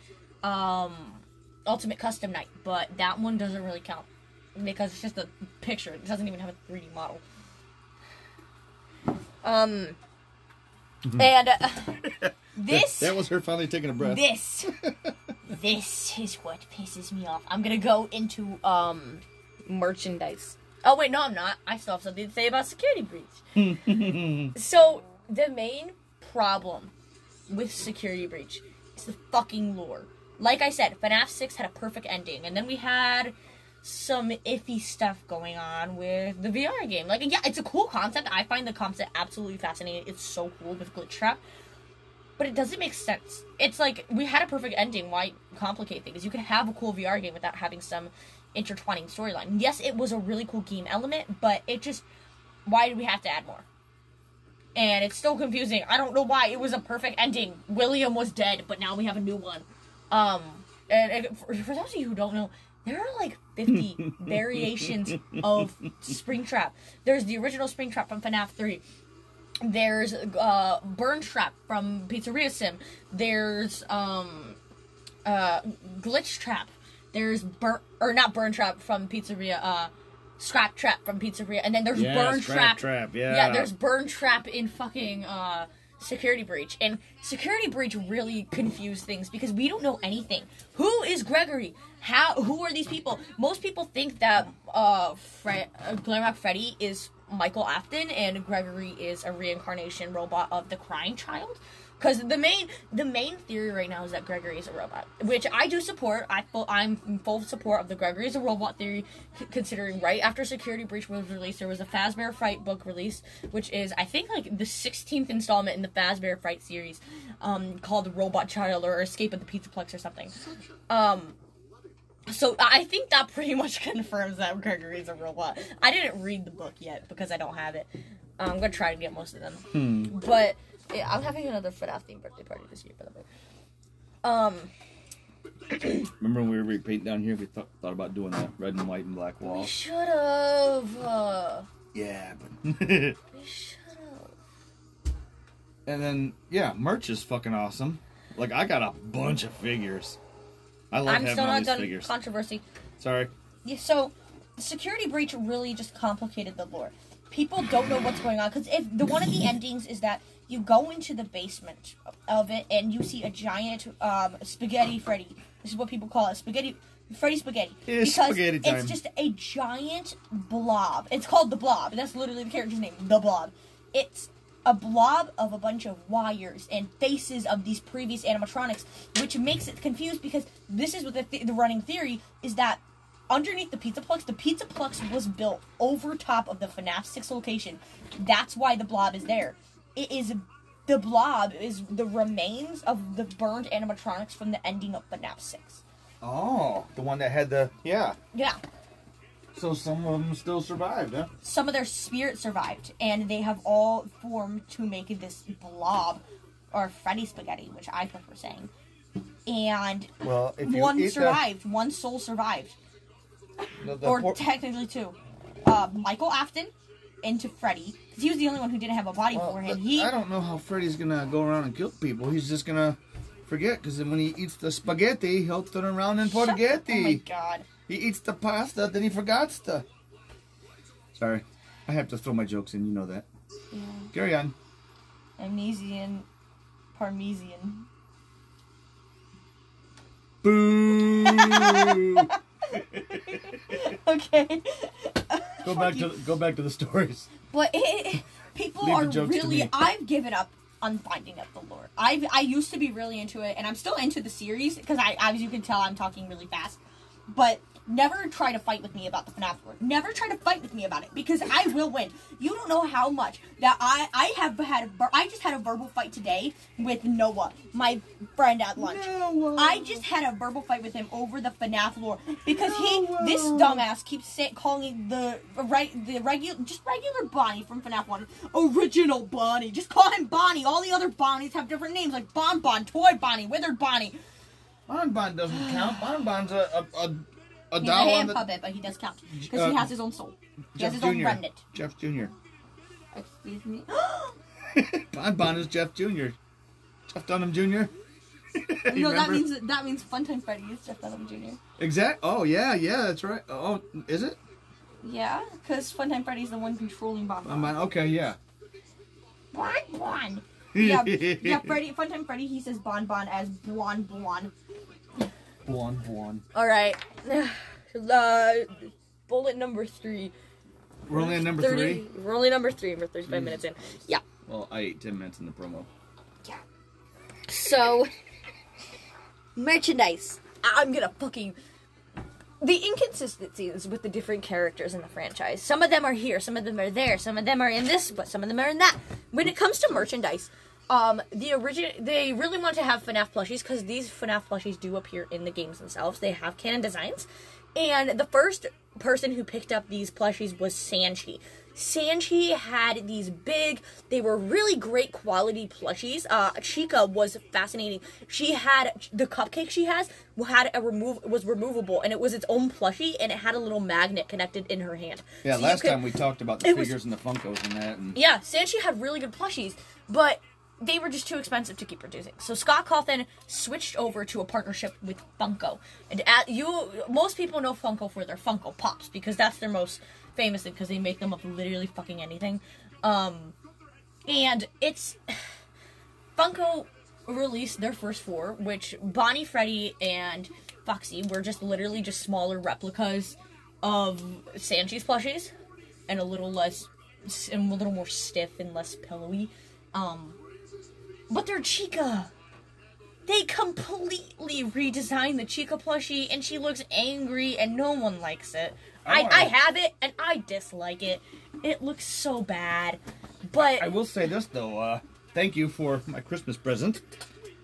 S1: um, Ultimate Custom Night, but that one doesn't really count because it's just a picture. It doesn't even have a 3D model. Um, and uh, this
S2: That was her finally taking a breath.
S1: this this is what pisses me off. I'm gonna go into um merchandise. Oh wait, no, I'm not. I still have something to say about security breach. so the main problem with security breach is the fucking lore. Like I said, FNAF 6 had a perfect ending, and then we had some iffy stuff going on with the VR game. Like, yeah, it's a cool concept. I find the concept absolutely fascinating. It's so cool with Glitch Trap but it doesn't make sense. It's like we had a perfect ending. Why complicate things? You could have a cool VR game without having some intertwining storyline. Yes, it was a really cool game element, but it just why did we have to add more? And it's still confusing. I don't know why it was a perfect ending. William was dead, but now we have a new one. Um, and, and for, for those of you who don't know, there are like 50 variations of Springtrap. There's the original Springtrap from FNAF 3. There's uh, Burn Trap from Pizzeria Sim. There's um, uh, Glitch Trap. There's Burn or not Burn Trap from Pizzeria. Uh, Scrap Trap from Pizzeria, and then there's
S2: Yeah,
S1: Burn Trap.
S2: Trap, yeah.
S1: yeah. There's Burn Trap in fucking uh, Security Breach, and Security Breach really confused things because we don't know anything. Who is Gregory? How? Who are these people? Most people think that uh, Fre- uh Glamrock Freddy is Michael Afton, and Gregory is a reincarnation robot of the Crying Child. Because the main the main theory right now is that Gregory is a robot, which I do support. I full, I'm in full support of the Gregory is a robot theory, c- considering right after Security Breach was released, there was a Fazbear Fright book released, which is I think like the 16th installment in the Fazbear Fright series, um, called Robot Child or Escape of the Pizzaplex or something. Um, so I think that pretty much confirms that Gregory's a robot. I didn't read the book yet because I don't have it. I'm gonna try to get most of them. But yeah, I'm having another FNAF themed birthday party this year, by the way. Um,
S2: Remember when we were repainting down here? We thought, thought about doing that red and white and black
S1: we
S2: wall.
S1: should have. Uh,
S2: Yeah, but.
S1: we should have.
S2: and then yeah, merch is fucking awesome. Like I got a bunch of figures. I love
S1: I'm
S2: having
S1: still
S2: all
S1: not
S2: these
S1: done
S2: figures.
S1: controversy.
S2: Sorry.
S1: Yeah, so the security breach really just complicated the lore. People don't know what's going on because if the one of the endings is that you go into the basement of it and you see a giant um, spaghetti Freddy. This is what people call it, spaghetti Freddy spaghetti.
S2: It's
S1: because
S2: spaghetti time.
S1: it's just a giant blob. It's called the blob. That's literally the character's name, the blob. It's a blob of a bunch of wires and faces of these previous animatronics, which makes it confused because this is what the, th- the running theory is that underneath the Pizzaplex, the Pizzaplex was built over top of the FNAF 6 location. That's why the blob is there. It is the blob is the remains of the burned animatronics from the ending of FNAF 6.
S2: Oh, the one that had the yeah.
S1: Yeah.
S2: So some of them still survived, huh?
S1: some of their spirits survived, and they have all formed to make this blob, or Freddy spaghetti, which I prefer saying. And
S2: Well,
S1: one survived, one soul survived,
S2: the, the
S1: or
S2: por-
S1: technically two. Uh, Michael Afton into Freddy, because he was the only one who didn't have a body
S2: well,
S1: beforehand.
S2: the-
S1: He
S2: I don't know how Freddy's gonna go around and kill people. He's just gonna forget because then when he eats the spaghetti, he'll turn around and forget.
S1: Oh my god!
S2: He eats the pasta, then he forgets the. Sorry, I have to throw my jokes in. You know that. Carry on.
S1: Amnesian, Parmesian.
S2: Boo!
S1: Okay.
S2: go back to go back to the stories.
S1: But it, people are really. I've given up on finding out the lore. I I used to be really into it, and I'm still into the series because I, as you can tell, I'm talking really fast. But
S3: never try to fight with me about the FNAF lore. Never try to fight with me about it because I will win. You don't know how much that I I have had. A, I just had a verbal fight today with Noah, my friend at lunch.
S2: Noah.
S3: I just had a verbal fight with him over the FNAF lore because he this dumbass keeps say, calling the right the regular just regular Bonnie from FNAF One original Bonnie. Just call him Bonnie. All the other Bonnies have different names like Bon Bon, Toy Bonnie, Withered Bonnie.
S2: Bonbon doesn't count. Bonbon's a a, a, a
S3: He's
S2: doll
S3: a
S2: on
S3: hand
S2: the
S3: puppet, but he does count because
S2: Uh,
S3: he has his own soul. He
S2: Jeff
S3: has his own
S2: Jr.
S3: remnant.
S2: Jeff Jr.
S3: Excuse me.
S2: Bonbon is Jeff Jr. Jeff Dunham Jr. You
S3: no, that
S2: remember?
S3: means that means Funtime Freddy is Jeff Dunham Jr.
S2: exact. Oh yeah, yeah, that's right. Oh, is it?
S3: Yeah, because Funtime Freddy's the one controlling Bon Bon.
S2: Bonbon. Okay, yeah.
S3: Bon Bon. Yeah, yeah. Freddy, Funtime Freddy, he says Bon Bon as Bon Bon.
S2: Blonde, blonde.
S1: All right. uh, bullet number three.
S2: We're only on number
S1: 30
S2: three.
S1: We're only number three. We're 35 minutes in. Yeah.
S2: Well, I ate ten minutes in the promo. Yeah.
S1: So, merchandise. I'm gonna fucking. The inconsistencies with the different characters in the franchise. Some of them are here, some of them are there, some of them are in this, but some of them are in that. When it comes to merchandise, um, the origin they really want to have FNAF plushies because these FNAF plushies do appear in the games themselves. They have canon designs, and the first person who picked up these plushies was Sanshee. Sanshee had these big, they were really great quality plushies. Uh, Chica was fascinating. She had the cupcake she has had a remove was removable, and it was its own plushie, and it had a little magnet connected in her hand.
S2: Yeah,
S1: So
S2: last
S1: could-
S2: time we talked about the
S1: it was-
S2: figures and the Funkos and that. And
S1: yeah, Sanshee had really good plushies, but they were just too expensive to keep producing. So Scott Cawthon switched over to a partnership with Funko, and at you, most people know Funko for their Funko Pops because that's their most famous thing because they make them of literally fucking anything. Um, and it's Funko released their first four, which Bonnie, Freddy, and Foxy were just literally just smaller replicas of Sanshee's plushies, and a little less, and a little more stiff and less pillowy. Um, but they're Chica. They completely redesigned the Chica plushie, and she looks angry, and no one likes it. I,
S2: want
S1: I have it, and I dislike it. It looks so bad. But
S2: I will say this though. Uh, thank you for my Christmas present.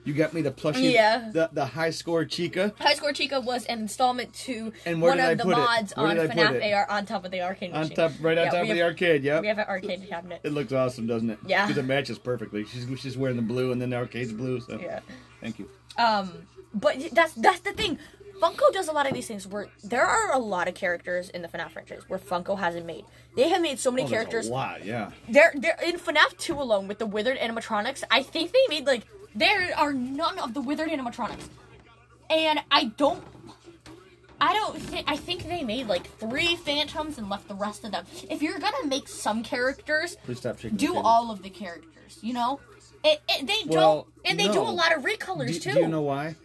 S2: You got me the plushie,
S1: Yeah.
S2: the the high score Chica.
S1: High Score Chica was an installment to
S2: And
S1: one of
S2: I
S1: the mods on FNAF
S2: it?
S1: AR on top of the arcade
S2: On
S1: machine.
S2: top, right on
S1: Yeah,
S2: top of the arcade. Yeah.
S1: We have an arcade cabinet.
S2: It looks awesome, doesn't it?
S1: Yeah.
S2: Because it matches perfectly. She's she's wearing the blue, and then the arcade's blue. So
S1: Yeah.
S2: thank you.
S1: Um, but that's that's the thing. Funko does a lot of these things where there are a lot of characters in the FNAF franchise where Funko hasn't made. They have made so many
S2: Oh,
S1: characters.
S2: A lot, yeah.
S1: They're they're in FNAF 2 alone with the withered animatronics. I think they made like there are none of the withered animatronics. And I don't I don't think I think they made like 3 phantoms and left the rest of them. If you're to make some characters,
S2: Please stop shaking.
S1: do all of the characters, you know? It, it, they
S2: Well,
S1: don't and they do a lot of recolors
S2: Do,
S1: too.
S2: do you know why?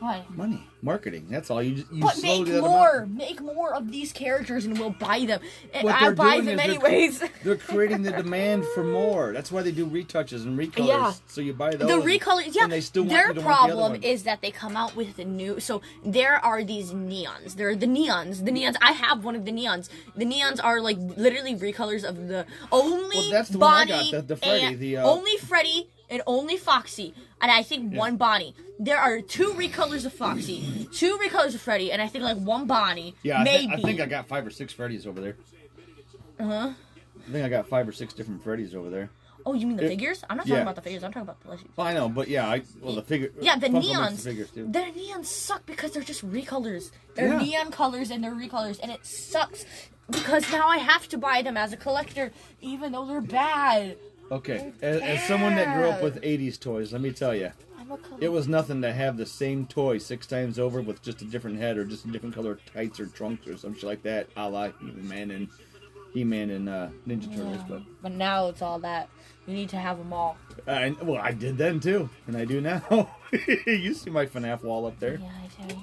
S1: Why?
S2: Money, marketing. That's all. You you
S1: But make more, make more of these characters, and we'll buy them. And I'll buy them
S2: is they're-
S1: anyways.
S2: They're creating the demand for more. That's why they do retouches and recolors.
S1: Yeah.
S2: So you buy those.
S1: the recolors, yeah.
S2: And they still
S1: their
S2: want the
S1: problem is that they come out with the new. So there are these neons. There are the neons. The neons. I have one of the neons. The neons are like literally recolors of the only
S2: Well, that's the one I got, the- the Freddy,
S1: and
S2: the, uh,
S1: only Freddy and only Foxy, and I think one Bonnie. There are two recolors of Foxy, two recolors of Freddy, and I think like one Bonnie.
S2: Yeah, I,
S1: maybe.
S2: thi- I think I got five or six Freddy's over there.
S1: Uh huh.
S2: I think I got five or six different Freddy's over there.
S1: Oh, you mean the
S2: It-
S1: figures? I'm not
S2: yeah.
S1: talking about the figures. I'm talking about the plushies.
S2: Well, I know, but yeah, I well the figure.
S1: Yeah, the neons.
S2: The figures too.
S1: The neons suck because they're just recolors. They're
S2: Yeah.
S1: neon colors and they're recolors, and it sucks because now I have to buy them as a collector, even though they're bad.
S2: Okay, as, as someone that grew up with '80s toys, let me tell you,
S1: I'm a collector.
S2: it was nothing to have the same toy six times over with just a different head or just a different color tights or trunks or some shit like that, a la He-Man and He-Man and uh, Ninja Turtles. But
S1: But now it's all that. You need to have them all.
S2: I, well, I did then too, and I do now. you see my FNAF wall up there.
S1: Yeah, I do.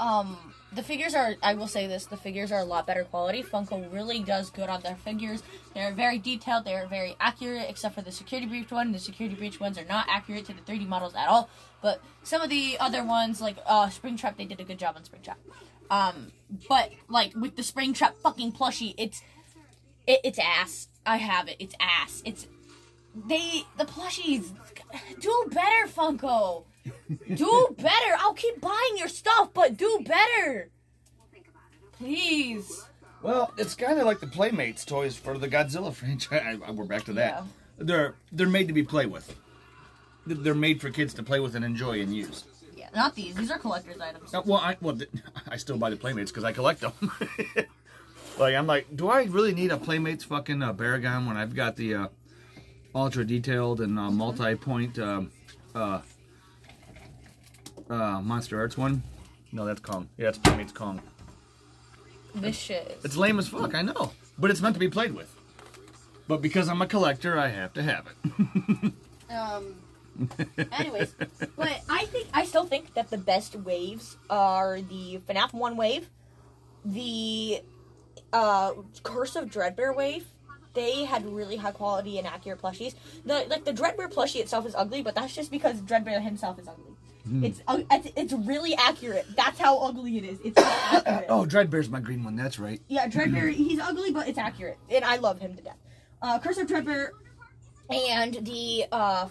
S1: um the figures are I will say this, the figures are a lot better quality. Funko really does good on their figures. They're very detailed, they're very accurate, except for the security breach one. The security breach ones are not accurate to the 3D models at all. But some of the other ones, like uh Springtrap, they did a good job on Springtrap. Um but like with the Springtrap fucking plushie, it's it, it's ass. I have it. It's ass. It's they the plushies do better, Funko. Do better. I'll keep buying your stuff, but do better. Please.
S2: Well, it's kind of like the Playmates toys for the Godzilla franchise. We're back to that. They're they're made to be played with. They're made for kids to play with and enjoy and use.
S1: Yeah, not these. These are collector's items.
S2: Uh, well, I well I still buy the Playmates because I collect them. like I'm like, do I really need a Playmates fucking uh, Baragon when I've got the uh, ultra detailed and uh, multi-point um, uh, Monster Arts one? No, that's Kong. Yeah, it's Playmates Kong.
S1: This shit.
S2: It's lame as fuck, I know, but it's meant to be played with. But because I'm a collector, I have to have it.
S1: Um. Anyways, but I think I still think that the best waves are the FNAF one wave, the uh Curse of Dreadbear wave. They had really high quality and accurate plushies. The like the Dreadbear plushie itself is ugly, but that's just because Dreadbear himself is ugly. It's, uh, it's it's really accurate. That's how ugly it is. It's not accurate.
S2: oh, Dreadbear's my green one. That's right.
S1: Yeah, Dreadbear, he's ugly, but it's accurate. And I love him to death. Uh, Curse of Dreadbear and the uh,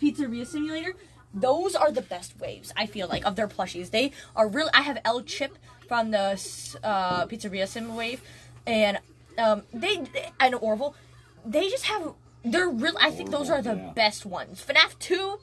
S1: Pizzeria Simulator, those are the best waves, I feel like, of their plushies. They are really. I have El Chip from the uh, Pizzeria Sim wave, and um, they, and Orville, they just have. They're real. I think those are the
S2: yeah.
S1: best ones. FNAF 2.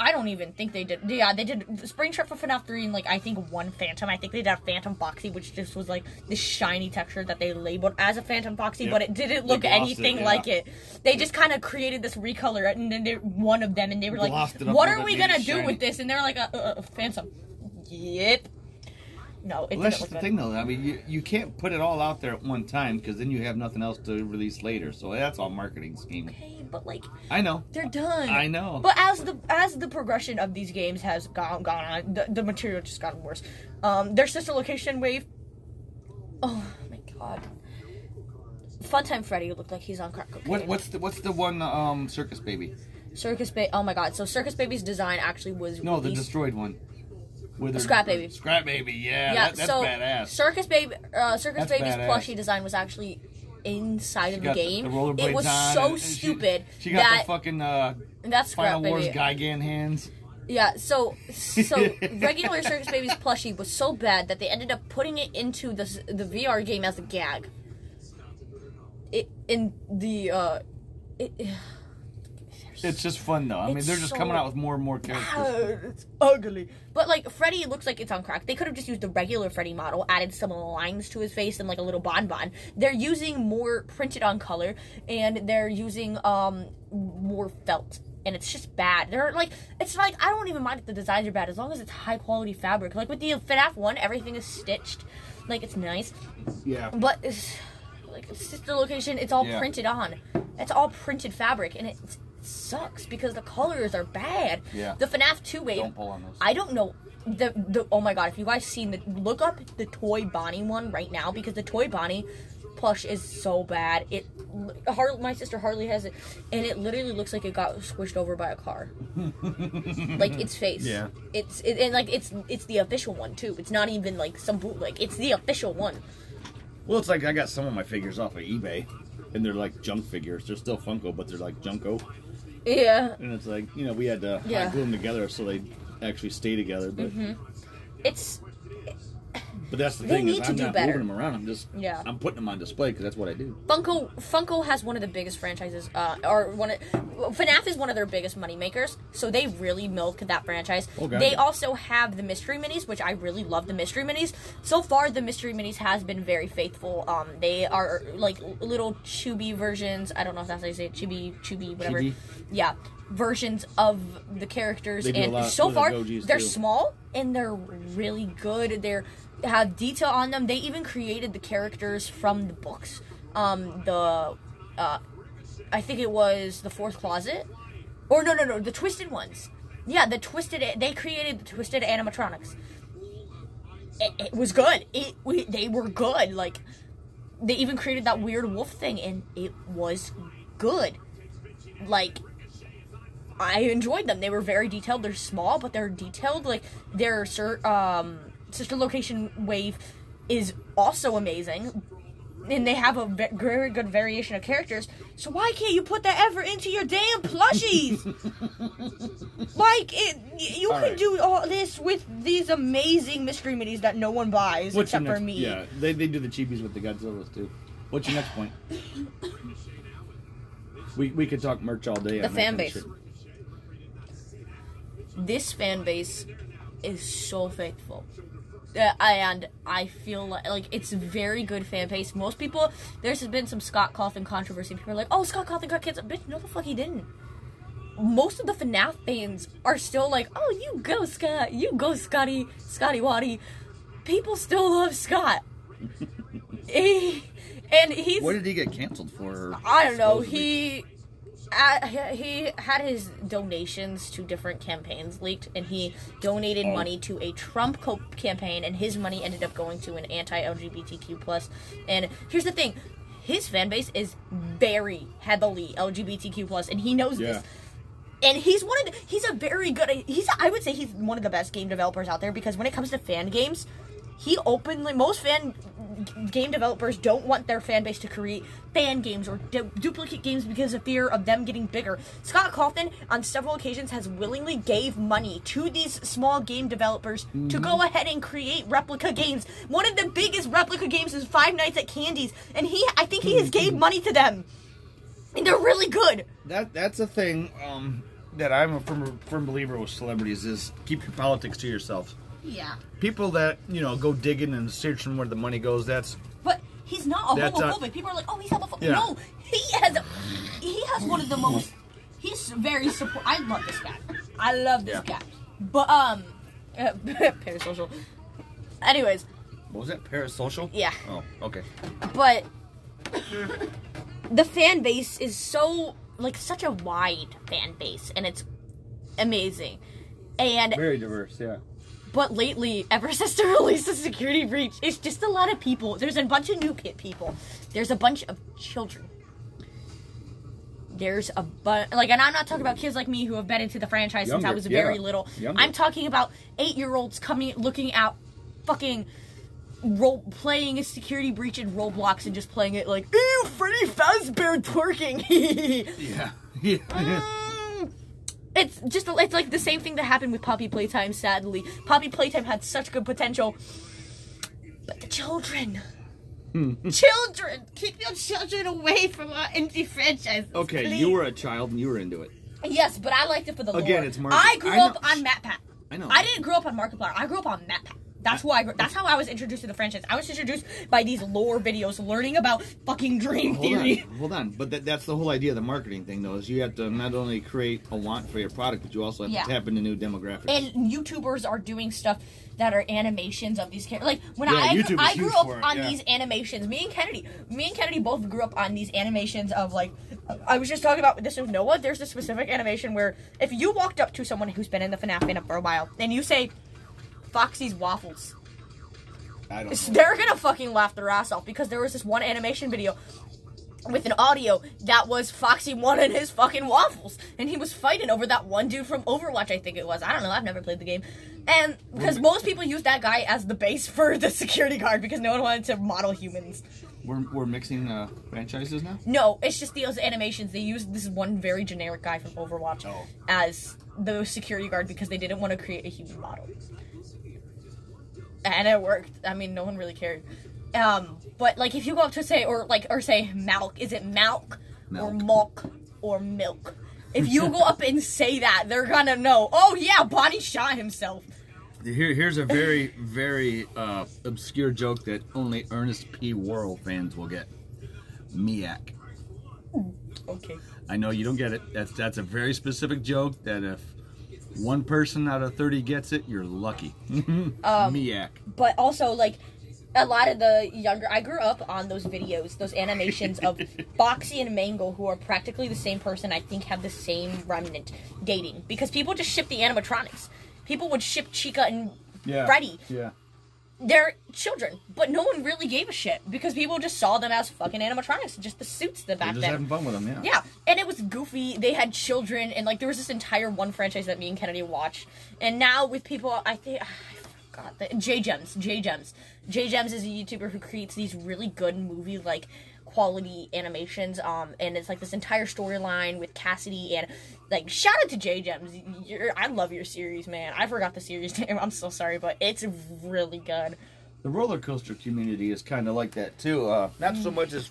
S1: I don't even think they did. Yeah, they did Springtrap for FNAF 3 and like I think one Phantom. I think they did a Phantom Foxy, which just was like this shiny texture that they labeled as a Phantom Foxy,
S2: Yep.
S1: but it didn't look
S2: glossed it,
S1: anything
S2: yeah.
S1: like it. They just kind of created this recolor and then they, one of them, and they were like,
S2: Glossed it up
S1: "What are we gonna do
S2: shiny.
S1: with this?" And they were like, uh, uh, uh, "Phantom." Yep. No, it
S2: Well, that's
S1: didn't look
S2: just the thing, though. I mean, you, you can't put it all out there at one time because then you have nothing else to release later. So that's all marketing scheme.
S1: Okay, but like
S2: I know.
S1: they're done.
S2: I know.
S1: But as the as the progression of these games has gone gone on, the, the material just gotten worse. Um, their sister location wave. Oh my god. Funtime Freddy looked like he's on crack cocaine.
S2: What, what's the what's the one um circus baby?
S1: Circus Baby? Oh my god! So Circus Baby's design actually was
S2: No, the destroyed one. With her-
S1: Scrap Baby.
S2: Scrap baby. Yeah,
S1: yeah.
S2: that, that's
S1: so
S2: badass.
S1: Circus Baby, uh, Circus
S2: That's
S1: Baby's
S2: badass.
S1: plushie design was actually inside of the game.
S2: The, rollerblades
S1: it was so
S2: and- and she-
S1: stupid
S2: She, got
S1: that
S2: the fucking uh,
S1: that's Scrap
S2: Final Wars
S1: Baby.
S2: Gigan hands.
S1: Yeah, so so regular Circus Baby's plushie was so bad that they ended up putting it into the the VR game as a gag. It in the uh, it,
S2: It's just fun though. I mean,
S1: It's
S2: they're just
S1: so
S2: coming out with more and more characters.
S1: it's ugly. But like Freddy looks like it's on crack. They could have just used the regular Freddy model, added some lines to his face and like a little bonbon. They're using more printed on color, and they're using um more felt. And it's just bad. They're like, it's like I don't even mind if the designs are bad as long as it's high quality fabric. Like with the FNAF one, everything is stitched, like it's nice.
S2: Yeah.
S1: But it's, like sister location, it's all
S2: Yeah.
S1: printed on. It's all printed fabric, and it, it sucks because the colors are bad.
S2: Yeah.
S1: The FNAF two wave.
S2: Don't pull on those.
S1: I don't know. The the oh my god! If you guys seen the look up the toy Bonnie one right now because the toy Bonnie plush is so bad. It Har- my sister Harley has it, and it literally looks like it got squished over by a car. like its face.
S2: Yeah.
S1: It's it, and like it's it's the official one too. It's not even like some bootleg. It's the official one.
S2: Well, it's like I got some of my figures off of eBay, and they're like junk figures. They're still Funko, but they're like Junko.
S1: Yeah.
S2: And it's like you know we had to
S1: Yeah.
S2: glue them together so they actually stay together. But mm-hmm.
S1: It's
S2: but that's the
S1: They
S2: thing
S1: need
S2: is
S1: to
S2: I'm
S1: do
S2: not
S1: better.
S2: moving them around. I'm just
S1: Yeah.
S2: I'm putting them on display because that's what I do.
S1: Funko Funko has one of the biggest franchises, uh, or one of FNAF is one of their biggest money makers. So they really milk that franchise.
S2: Okay.
S1: They also have the mystery minis, which I really love. The mystery minis. So far, the mystery minis has been very faithful. Um, they are like little chubby versions. I don't know if that's how you say it. Chubby, chubby, whatever.
S2: Chibi?
S1: Yeah, versions of the characters,
S2: They do a
S1: and so
S2: the
S1: far they're
S2: too.
S1: small and they're really good. They're they have detail on them. They even created the characters from the books. Um, the uh, I think it was the fourth closet, or no, no, no, the twisted ones. Yeah, the twisted. They created the twisted animatronics. it, it was good. It we, they were good. Like they even created that weird wolf thing, and it was good. Like I enjoyed them. They were very detailed. They're small, but they're detailed. Like their sir, um, sister location wave is also amazing, and they have a very good variation of characters. So why can't you put that effort into your damn plushies? like it, you
S2: All
S1: can
S2: right.
S1: do all this with these amazing mystery minis that no one buys
S2: What's
S1: except for me.
S2: Yeah, they, they do the cheapies with the Godzillas too. What's your next point? we we could talk merch all day.
S1: The fan base.
S2: shit.
S1: this fan base is so faithful. Uh, and I feel like, like it's very good fan base. Most people, there's been some Scott Cawthon controversy. People are like, "Oh, Scott Cawthon got kids." Bitch, no, the fuck he didn't. Most of the FNAF fans are still like, "Oh, you go, Scott. You go, Scotty, Scotty Waddy." People still love Scott. He- and he's
S2: What did he get canceled for?
S1: I don't know.
S2: supposedly?
S1: He, uh, he he had his donations to different campaigns leaked, and he donated
S2: Oh.
S1: money to a Trump co- campaign, and his money ended up going to an anti-LGBTQ plus. And here's the thing: his fan base is very heavily LGBTQ plus, and he knows
S2: Yeah.
S1: this. And he's one of the, he's a very good he's I would say he's one of the best game developers out there because when it comes to fan games, he openly most fan game developers don't want their fan base to create fan games or du- duplicate games because of fear of them getting bigger. Scott Cawthon on several occasions has willingly gave money to these small game developers to go ahead and create replica games. One of the biggest replica games is Five Nights at Candy's, and he I think he has gave money to them. And they're really good.
S2: That that's a thing um, that I'm a firm, firm believer with celebrities is keep your politics to yourself.
S1: Yeah.
S2: People that you know go digging and searching where the money goes. That's
S1: But he's not a
S2: That's
S1: homophobic.
S2: not-
S1: People are like, "Oh, he's homophobic."
S2: Yeah.
S1: No, he has. He has one of the most. He's very support. I love this guy. I love this
S2: Yeah.
S1: guy. But um, uh, parasocial. Anyways,
S2: what was that parasocial?
S1: Yeah.
S2: Oh, okay.
S1: but the fan base is so like such a wide fan base, and it's amazing. And
S2: Very diverse. Yeah.
S1: But lately, ever since the release of Security Breach, it's just a lot of people. There's a bunch of new kid people. There's a bunch of children. There's a bunch, like, and I'm not talking about kids like me who have been into the franchise since I
S2: Younger,
S1: was very
S2: yeah.
S1: little.
S2: Younger.
S1: I'm talking about eight year olds coming, looking at fucking role playing a security breach in Roblox and just playing it like, ew, Freddy Fazbear twerking.
S2: Yeah. Yeah.
S1: Mm, it's just it's like the same thing that happened with Poppy Playtime. Sadly, Poppy Playtime had such good potential, but the children, hmm. children, keep your children away from our indie franchises.
S2: okay,
S1: please.
S2: you were a child and you were into it.
S1: yes, but I liked it for the
S2: Again,
S1: lore.
S2: it's market-
S1: I grew
S2: I
S1: up on MatPat.
S2: I know.
S1: I didn't grow up on Markiplier. I grew up on MatPat. That's who I. That's how I was introduced to the franchise. I was introduced by these lore videos, learning about fucking Dream
S2: Hold
S1: Theory.
S2: on, hold on. But that, that's the whole idea of the marketing thing, though, is you have to not only create a want for your product, but you also have
S1: Yeah.
S2: to tap into new demographics.
S1: and YouTubers are doing stuff that are animations of these characters. Like when
S2: Yeah,
S1: I
S2: YouTube
S1: I grew up
S2: it,
S1: on
S2: yeah.
S1: these animations. Me and Kennedy, me and Kennedy both grew up on these animations of like. I was just talking about this with Noah. There's a specific animation where if you walked up to someone who's been in the FNAF fandom for a while and you say, "Foxy's waffles,"
S2: I don't
S1: they're gonna fucking laugh their ass off because there was this one animation video with an audio that was Foxy wanted his fucking waffles, and he was fighting over that one dude from Overwatch, I think it was. I don't know. I've never played the game, and because most people use that guy as the base for the security guard because no one wanted to model humans.
S2: We're, we're mixing uh, franchises now?
S1: No, it's just those animations. They used this one very generic guy from Overwatch
S2: Oh.
S1: as the security guard because they didn't want to create a human model. And it worked. I mean, no one really cared. Um, but like if you go up to say or like or say milk, is it milk, or
S2: Milk.
S1: milk or milk? If you go up and say that, they're gonna know. Oh yeah, Bonnie shot himself.
S2: Here, here's a very, very uh, obscure joke that only Ernest P. Worrell fans will get. Miak.
S1: Okay.
S2: I know you don't get it. That's that's a very specific joke that if one person out of 30 gets it, you're lucky.
S1: Um,
S2: Miak.
S1: but also like a lot of the younger I grew up on those videos, those animations of Foxy and Mangle who are practically the same person, I think have the same remnant dating. Because people just ship the animatronics. People would ship Chica and
S2: Yeah.
S1: Freddy.
S2: Yeah.
S1: They're children, but no one really gave a shit because people just saw them as fucking animatronics, just the suits that
S2: They're
S1: back
S2: just
S1: then.
S2: having fun with them, yeah.
S1: Yeah, and it was goofy. They had children, and like there was this entire one franchise that me and Kennedy watched. And now with people, I think I forgot that J Gems, J Gems, J Gems is a YouTuber who creates these really good movie like quality animations. Um, and it's like this entire storyline with Cassidy and like shout out to J Gems. I love your series, man. I forgot the series name. I'm so sorry, but it's really good.
S2: The roller coaster community is kind of like that too. Uh, not so much as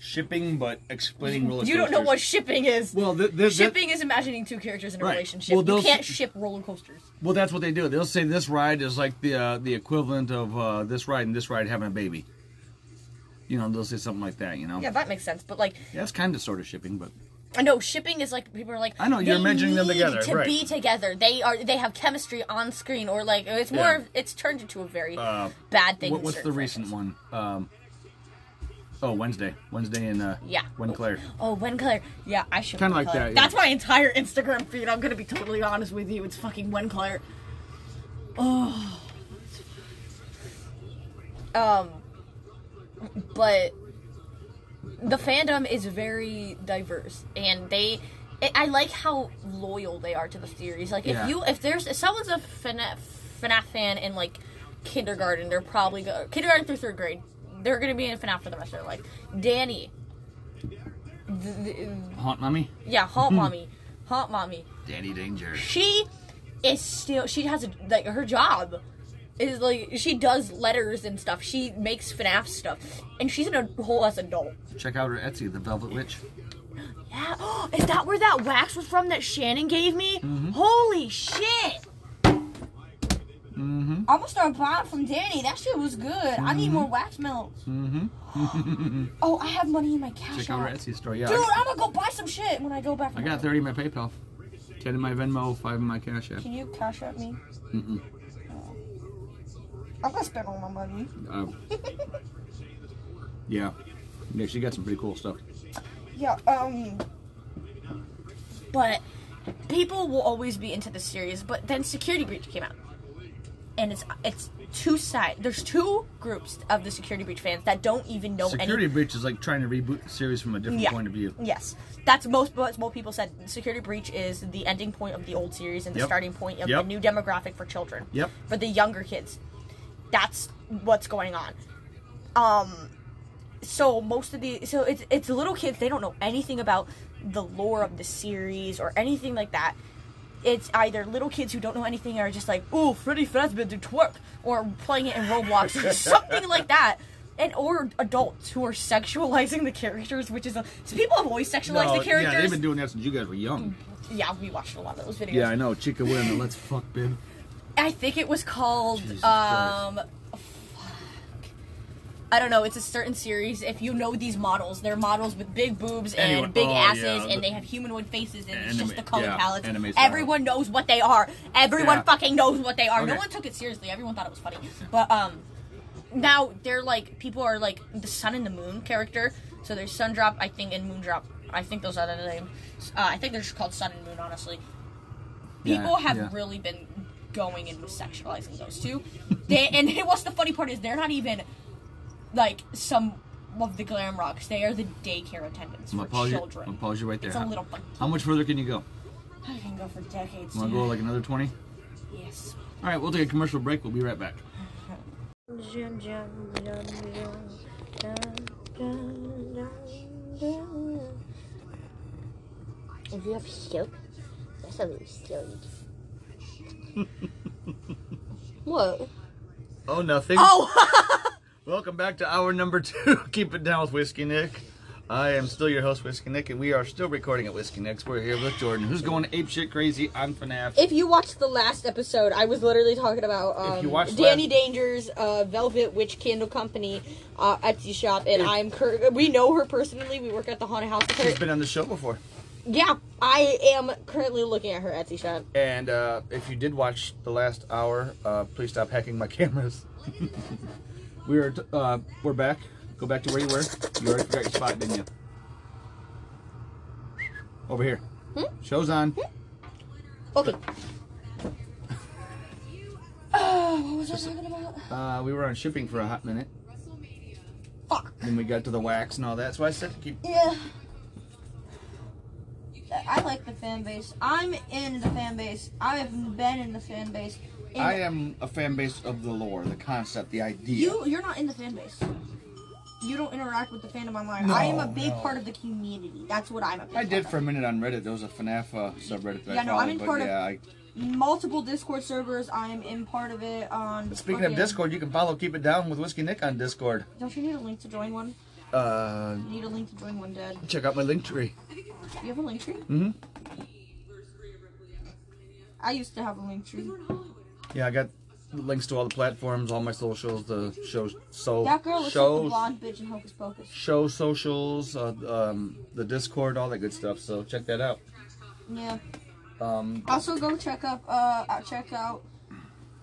S2: shipping, but explaining roller coasters.
S1: You don't know what shipping is.
S2: Well, th- th- that-
S1: Shipping is imagining two characters in a
S2: Right.
S1: relationship.
S2: Well,
S1: you can't ship roller coasters.
S2: Well, that's what they do. They'll say this ride is like the uh, the equivalent of uh, this ride and this ride having a baby. You know, they'll say something like that. You know,
S1: Yeah, that makes sense. But like,
S2: yeah, it's kind of sort of shipping, but
S1: I know shipping is like people are like.
S2: I know, you're mentioning them together,
S1: to
S2: right.
S1: be together. They are. They have chemistry on screen, or like it's more.
S2: Yeah.
S1: of it's turned into a very
S2: Uh,
S1: bad thing.
S2: what, what's the recent
S1: franchises.
S2: one? Um, oh, Wednesday, Wednesday in uh,
S1: Yeah.
S2: Claire.
S1: Oh, Wenclair. Yeah, I should.
S2: Kinda like
S1: Claire.
S2: that, yeah.
S1: That's my entire Instagram feed. I'm gonna be totally honest with you. It's fucking Wenclair. Oh. Um. But the fandom is very diverse, and they. I- I like how loyal they are to the series. Like, if
S2: Yeah.
S1: you, if there's, if someone's a FNAF, FNAF fan in like kindergarten, they're probably go, kindergarten through third grade. They're gonna be in FNAF for the rest of their life. Danny, th- th-
S2: Haunt mommy,
S1: yeah, haunt hmm. mommy, haunt mommy.
S2: Danny Danger.
S1: She is still. She has a, like her job is like she does letters and stuff. She makes FNAF stuff, and she's an, a whole ass adult.
S2: Check out her Etsy, the Velvet Witch.
S1: Yeah, is that where that wax was from that Shannon gave me? Holy shit!
S2: Mm-hmm.
S3: I'm gonna start buying from Danny. That shit was good. I need more wax melts.
S2: Mm-hmm.
S3: Oh, I have money in my cash
S2: Check out her
S3: app.
S2: Etsy store. Yeah,
S3: Dude,
S2: I,
S3: I'm gonna go buy some shit when I go back.
S2: I got thirty in my PayPal, ten in my Venmo, five in my Cash App.
S3: Can you cash at me?
S2: Mm-mm.
S3: I'm gonna spend all my money.
S2: Uh, yeah, yeah, she got some pretty cool stuff.
S3: Yeah. Um.
S1: But people will always be into the series. But then Security Breach came out, and it's it's two side. There's two groups of the Security Breach fans that don't even know
S2: Security
S1: any.
S2: Breach is like trying to reboot the series from a different
S1: Yeah.
S2: point of view.
S1: Yes, that's most what most people said. Security Breach is the ending point of the old series and the
S2: Yep.
S1: starting point of
S2: Yep.
S1: the new demographic for children.
S2: Yep.
S1: For the younger kids, that's what's going on. Um, so most of the so it's it's little kids. They don't know anything about the lore of the series or anything like that. It's either little kids who don't know anything or just like, oh, Freddy Fazbear did twerk, or playing it in Roblox or something like that. And or adults who are sexualizing the characters, which is a so people have always sexualized
S2: No,
S1: the characters.
S2: yeah, they've been doing that since you guys were young.
S1: Yeah, we watched a lot of those videos.
S2: Yeah, I know. Chica the let's fuck bib.
S1: I think it was called
S2: Jesus
S1: um fuck. I don't know, it's a certain series. If you know these models, they're models with big boobs and
S2: Anyway-
S1: big
S2: oh,
S1: asses
S2: yeah,
S1: and
S2: the-
S1: they have humanoid faces and it's just the color
S2: yeah,
S1: palettes.
S2: anime style.
S1: Everyone knows what they are. Everyone
S2: Yeah.
S1: fucking knows what they are. No one took it seriously. Everyone thought it was funny. But um now they're like people are like the sun and the moon character. So there's Sundrop, I think, and Moondrop. I think those are the names. Uh, I think they're just called Sun and Moon, honestly people have really been going and sexualizing those two. They, and what's the funny part is they're not even like some of the glam rocks. They are the daycare attendants
S2: I'm
S1: for
S2: gonna pause you.
S1: children.
S2: I'm gonna pause you right there.
S1: It's a
S2: How-
S1: little funky.
S2: How much further can you go?
S1: I can go for decades.
S2: Want to go like another twenty?
S1: Yes.
S2: All right, we'll take a commercial break. We'll be right back.
S4: If you have soap, that's a little silly. what?
S2: Oh, nothing.
S1: Oh.
S2: Welcome back to hour number two. Keep it down with Whiskey Nick. I am still your host, Whiskey Nick, and we are still recording at Whiskey Nick's. We're here with Jordyn, who's going ape shit crazy on FNAF.
S3: If you watched the last episode, I was literally talking about um, Danny
S2: last-
S3: Danger's uh, Velvet Witch Candle Company uh, Etsy shop, and I'm cur- we know her personally. We work at the haunted house with
S2: She's
S3: her.
S2: been on the show before.
S3: Yeah, I am currently looking at her Etsy shop.
S2: And uh, if you did watch the last hour, uh, please stop hacking my cameras. we are uh, we're back. Go back to where you were. You already forgot your spot, didn't you? Over here. Show's on.
S3: Okay. Uh, what was I talking about?
S2: Uh, we were on shipping for a hot minute.
S3: Fuck.
S2: Then we got to the wax and all that. So I said to keep.
S3: Yeah. I like the fan base. I'm in the fan base. I have been in the fan base. And
S2: I am a fan base of the lore, the concept, the idea.
S3: You you're not in the fan base. You don't interact with the fandom online. I am a big
S2: no.
S3: part of the community. That's what I'm a big
S2: I did for a minute on Reddit. There was a FNAF uh, subreddit that
S3: Yeah,
S2: I
S3: no, I'm in
S2: but
S3: part of-
S2: I,
S3: multiple Discord servers. I am in part of it on.
S2: Speaking
S3: fucking-
S2: of Discord, you can follow Keep It Down with Whiskey Nick on Discord.
S3: Don't you need a link to join one?
S2: Uh,
S3: You need a link to join one, Dad.
S2: check out my link tree.
S3: You have a link tree?
S2: hmm
S3: I used to have a link tree.
S2: Yeah, I got links to all the platforms, all my socials, the show, so
S3: That girl looks like the blonde bitch in Hocus Pocus.
S2: show socials, uh, um, the Discord, all that good stuff. So check that out.
S3: Yeah.
S2: Um,
S3: Also, go check up. Uh, uh, check out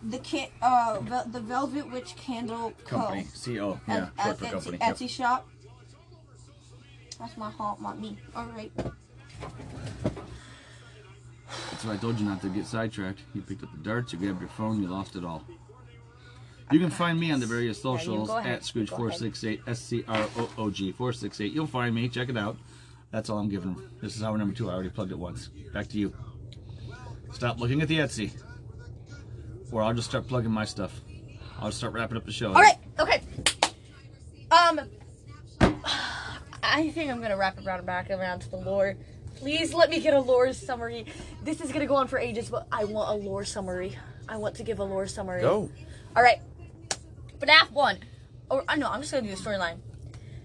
S3: the can. Uh, the Velvet Witch Candle Co.
S2: company, CO, yeah,
S3: at,
S2: short
S3: at
S2: for company.
S3: Etsy
S2: Yep.
S3: shop. That's my heart, not me. All right.
S2: That's why I told you not to get sidetracked. You picked up the darts, you grabbed your phone, you lost it all. You can find me on the various socials
S1: ahead.
S2: at Scrooge
S1: Go
S2: four six eight S C R O O G four six eight. You'll find me. Check it out. That's all I'm giving. This is hour number two. I already plugged it once. Back to you. Stop looking at the Etsy, or I'll just start plugging my stuff. I'll start wrapping up the show.
S1: All right. Okay. Um, I think I'm gonna wrap it around back around to the lore. Please let me get a lore summary. This is gonna go on for ages, but I want a lore summary. I want to give a lore summary.
S2: Go.
S1: All right. FNAF one. Or uh, no, I'm just gonna do the storyline.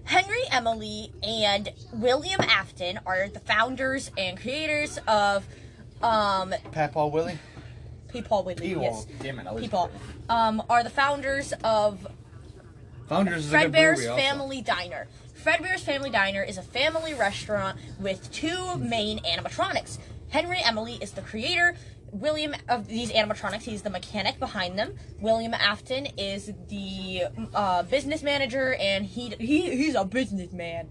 S1: Henry, Emily, and William Afton are the founders and creators of um
S2: Papaw Willie.
S1: Paul Whitley. Yes.
S2: Damn it. I was
S1: People um are the founders of
S2: Founders is a good
S1: Fredbear's
S2: brewery also.
S1: Family Diner. Fredbear's Family Diner is a family restaurant with two main animatronics. Henry Emily is the creator. William of these animatronics, he's the mechanic behind them. William Afton is the uh, business manager, and he, he he's a businessman.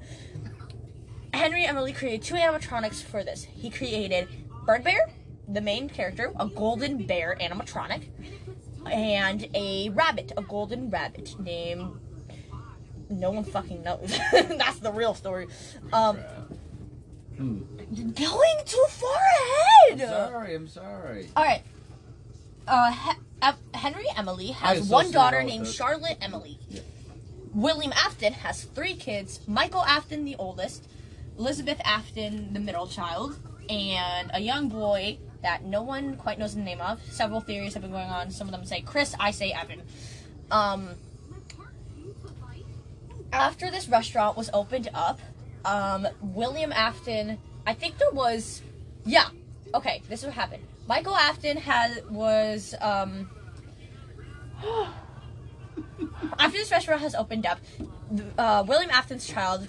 S1: Henry Emily created two animatronics for this. He created Fredbear, the main character, a golden bear animatronic, and a rabbit, a golden rabbit named. No one fucking knows. That's the real story. Um,
S2: Hmm.
S1: going too far ahead.
S2: Sorry, I'm sorry.
S1: All right. Uh, He- Henry Emily has one daughter named
S2: those.
S1: Charlotte Emily.
S2: Yeah.
S1: William Afton has three kids: Michael Afton, the oldest, Elizabeth Afton, the middle child, and a young boy that no one quite knows the name of. Several theories have been going on. Some of them say Chris, I say Evan. Um, after this restaurant was opened up, um, William Afton, I think there was, yeah, okay, this is what happened. Michael Afton had was um, after this restaurant has opened up, uh, William Afton's child,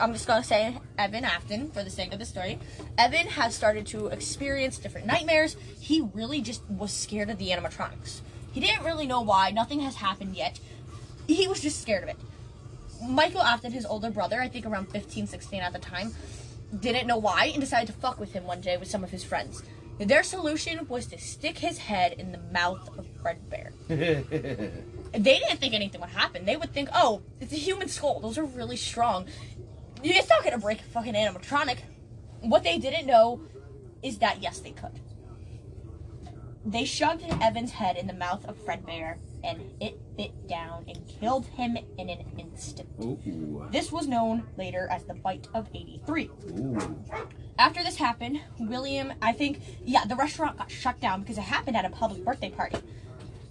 S1: I'm just gonna say Evan Afton for the sake of the story. Evan has started to experience different nightmares. He really just was scared of the animatronics. He didn't really know why. Nothing has happened yet. He was just scared of it. Michael Afton, his older brother, I think around 15, 16 at the time, didn't know why and decided to fuck with him one day with some of his friends. Their solution was to stick his head in the mouth of Fredbear. They didn't think anything would happen. They would think, oh, it's a human skull. Those are really strong. It's not gonna break a fucking animatronic. What they didn't know is that yes, they could. They shoved Evan's head in the mouth of Fredbear, and it bit down and killed him in an instant.
S2: Ooh.
S1: This was known later as the Bite of 83.
S2: Ooh.
S1: After this happened, William, I think, yeah, the restaurant got shut down because it happened at a public birthday party.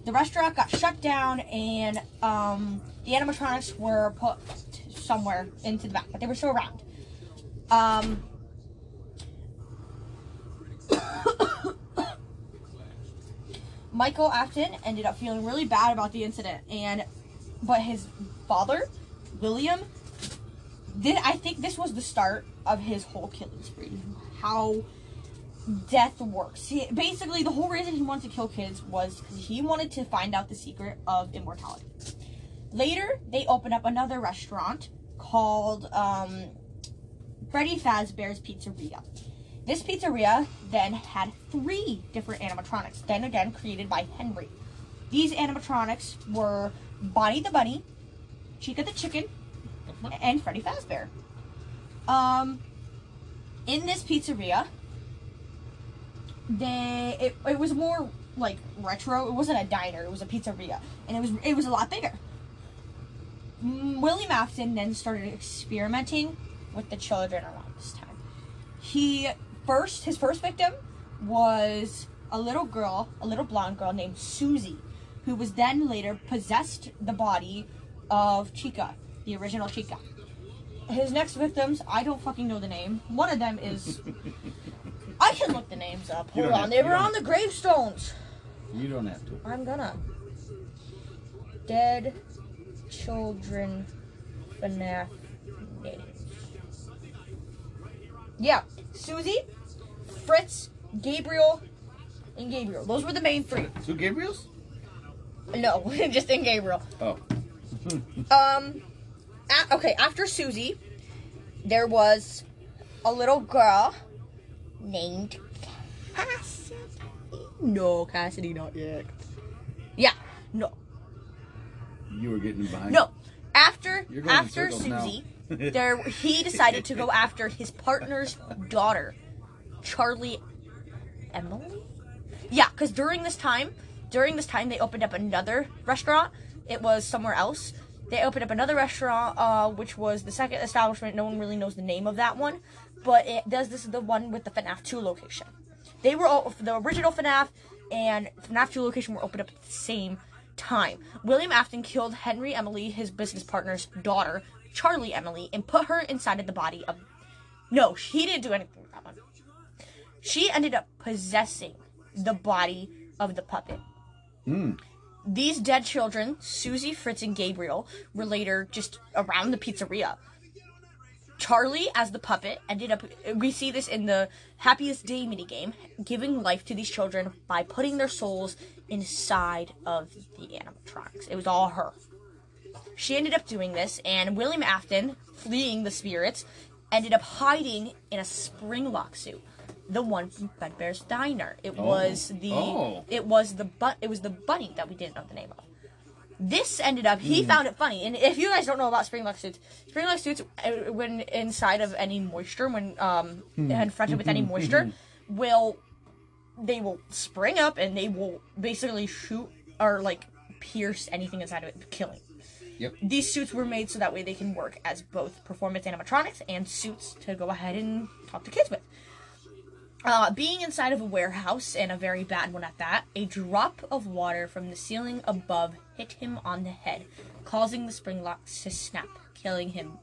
S1: The restaurant got shut down and um, the animatronics were put somewhere into the back, but they were still around. Um, Michael Afton ended up feeling really bad about the incident, and but his father, William, did I think this was the start of his whole killing spree. How death works. He, basically, the whole reason he wanted to kill kids was because he wanted to find out the secret of immortality. Later, they opened up another restaurant called um, Freddy Fazbear's Pizzeria. This pizzeria then had three different animatronics, then again created by Henry. These animatronics were Bonnie the Bunny, Chica the Chicken, and Freddy Fazbear. Um, in this pizzeria, they it, it was more like retro. It wasn't a diner. It was a pizzeria, and it was it was a lot bigger. Mm, William Afton then started experimenting with the children around this time. He first his first victim was a little girl, a little blonde girl named Susie, who was then later possessed the body of Chica, the original Chica. His next victims, I don't fucking know the name. One of them is I can look the names up.
S2: You
S1: Hold on,
S2: have-
S1: they were on the gravestones.
S2: You don't have to.
S1: I'm gonna. Dead children FNAF names. Yeah, Susie, Fritz, Gabriel, and Gabriel. Those were the main three.
S2: Two Gabriels?
S1: No, just in Gabriel.
S2: Oh.
S1: Um, a- okay, after Susie, there was a little girl named Cassidy. No, Cassidy, not yet. Yeah, no,
S2: You were getting behind.
S1: no. After
S2: You're going in
S1: after. Susie, there he decided to go after his partner's daughter, Charlie Emily. Yeah, because during this time, during this time, they opened up another restaurant. It was somewhere else. They opened up another restaurant, uh, which was the second establishment. No one really knows the name of that one, but it does. This is the one with the FNAF 2 location. They were all the original FNAF and FNAF 2 location were opened up at the same time. William Afton killed Henry Emily, his business partner's daughter, Charlie Emily, and put her inside of the body of. No, he didn't do anything with that one. She ended up possessing the body of the puppet.
S2: Hmm.
S1: These dead children, Susie, Fritz, and Gabriel, were later just around the pizzeria. Charlie, as the puppet, ended up. We see this in the Happiest Day minigame, giving life to these children by putting their souls inside of the animatronics. It was all her. She ended up doing this, and William Afton, fleeing the spirits, ended up hiding in a spring lock suit, the one from Fredbear's Diner. It
S2: Oh.
S1: was the
S2: Oh.
S1: it was the but it was the bunny that we didn't know the name of. This ended up he found it funny, and if you guys don't know about springlock suits, springlock suits uh, when inside of any moisture, when um confronted with any moisture, will they will spring up and they will basically shoot or like pierce anything inside of it, killing.
S2: Yep.
S1: These suits were made so that way they can work as both performance animatronics and suits to go ahead and talk to kids with. Uh, being inside of a warehouse, and a very bad one at that, a drop of water from the ceiling above hit him on the head, causing the spring locks to snap, killing him.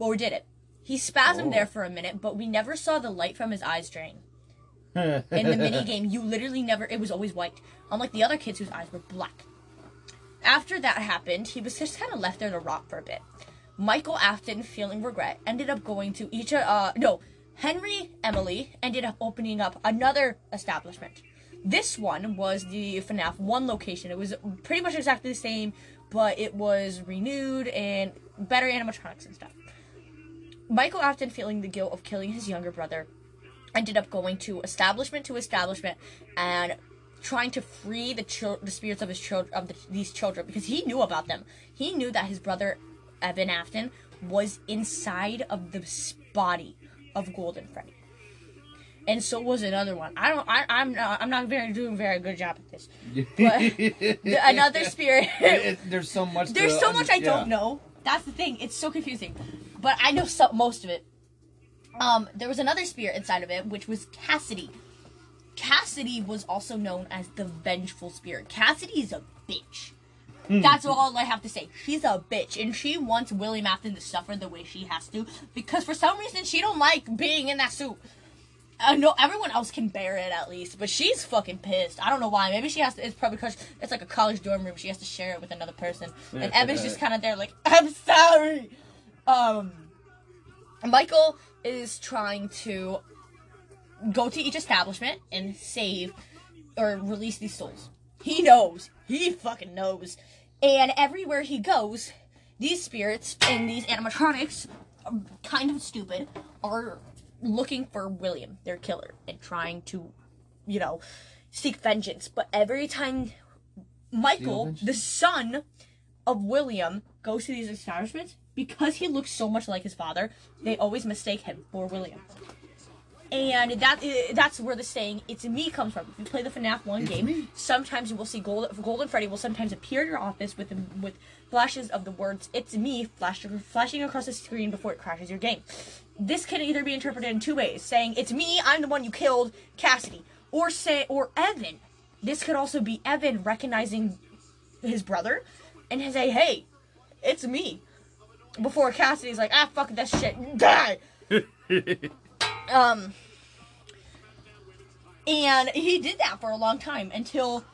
S1: Or we did it? He spasmed
S2: Oh.
S1: there for a minute, but we never saw the light from his eyes drain. In the mini game, you literally never, it was always white, unlike the other kids whose eyes were black. After that happened, he was just kind of left there to rot for a bit. Michael Afton, feeling regret, ended up going to each, uh, no, Henry Emily ended up opening up another establishment. This one was the FNAF 1 location. It was pretty much exactly the same, but it was renewed and better animatronics and stuff. Michael Afton, feeling the guilt of killing his younger brother, ended up going to establishment to establishment and trying to free the the spirits of his children of the, these children because he knew about them. He knew that his brother Evan Afton was inside of the body of Golden Freddy, and so was another one. I don't. I, I'm not. I'm not very doing a very good job at this. The- another spirit.
S2: It- there's so much.
S1: There's so much I don't know. That's the thing. It's so confusing. But I know some, most of it. Um, there was another spirit inside of it, which was Cassidy. Cassidy was also known as the vengeful spirit. Cassidy is a bitch. That's all I have to say. She's a bitch, and she wants William Afton to suffer the way she has to because for some reason she don't like being in that suit. I know everyone else can bear it at least, but she's fucking pissed. I don't know why. Maybe she has to. It's probably because it's like a college dorm room. She has to share it with another person, and Evan's just kind of there, like, "I'm sorry." Um, Michael is trying to go to each establishment and save or release these souls. He knows. He fucking knows. And everywhere he goes, these spirits and these animatronics, are kind of stupid, are looking for William, their killer, and trying to, you know, seek vengeance. But every time Michael, the son of William, goes to these establishments because he looks so much like his father. They always mistake him for William. And that that's where the saying "It's me" comes from. If you play the FNAF one
S2: It's
S1: game,
S2: me.
S1: sometimes you will see Golden, Golden Freddy will sometimes appear in your office with with flashes of the words "It's me" flash, flashing across the screen before it crashes your game. This can either be interpreted in two ways: saying "It's me, I'm the one you killed, Cassidy," or say or Evan. This could also be Evan recognizing his brother and say, "Hey, it's me." Before Cassidy's like, "Ah, fuck this shit, die." um, and he did that for a long time until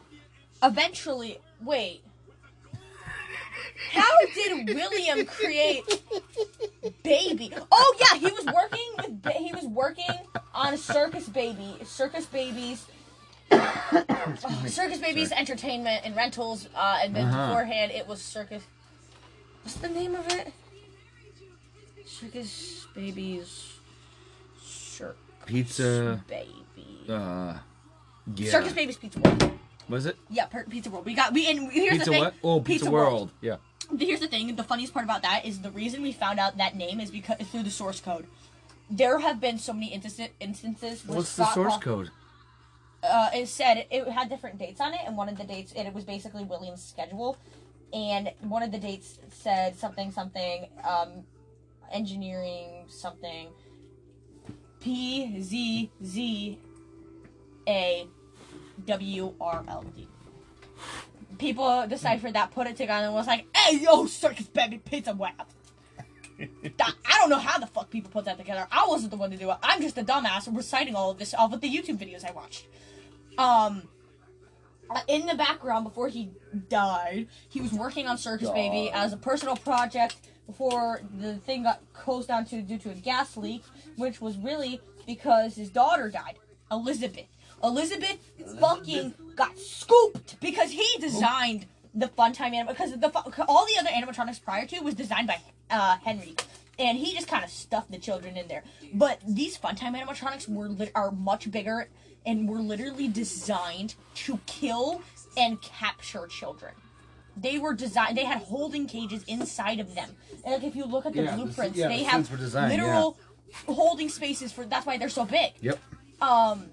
S1: eventually. Wait. How did William create Baby? Oh yeah, he was working with he was working on Circus Baby, Circus Babies, oh, Circus Babies Entertainment and Rentals, uh, and then
S2: Uh-huh.
S1: beforehand it was Circus. What's the name of it? Circus Babies. Circus
S2: Pizza.
S1: Baby.
S2: Uh, yeah.
S1: Circus Babies Pizza World.
S2: Was it?
S1: Yeah, per- Pizza World. We got we and here's
S2: Pizza
S1: the thing.
S2: what? Oh, Pizza, World. Yeah.
S1: Here's the thing. The funniest part about that is the reason we found out that name is because through the source code. There have been so many instances instances.
S2: What's the source code?
S1: Uh, it said it, it had different dates on it, and one of the dates and it was basically William's schedule, and one of the dates said something something um, engineering something. P Z Z A W R L D. People deciphered that, put it together, and was like, "Hey, yo, circus baby pizza wrap." I don't know how the fuck people put that together. I wasn't the one to do it. I'm just a dumbass reciting all of this off of the YouTube videos I watched. Um, in the background before he died, he was working on Circus Baby as a personal project before the thing got closed down to due to a gas leak, which was really because his daughter died, Elizabeth. Elizabeth, fucking got scooped because he designed the Funtime anim because the all the other animatronics prior to was designed by uh, Henry. And he just kind of stuffed the children in there. But these Funtime animatronics were are much bigger and were literally designed to kill and capture children. They were designed. They had holding cages inside of them. And like if you look at the
S2: Yeah, the-
S1: blueprints,
S2: yeah,
S1: they
S2: the
S1: have
S2: scenes were designed,
S1: literal holding spaces for. That's why they're so big.
S2: Yep.
S1: Um,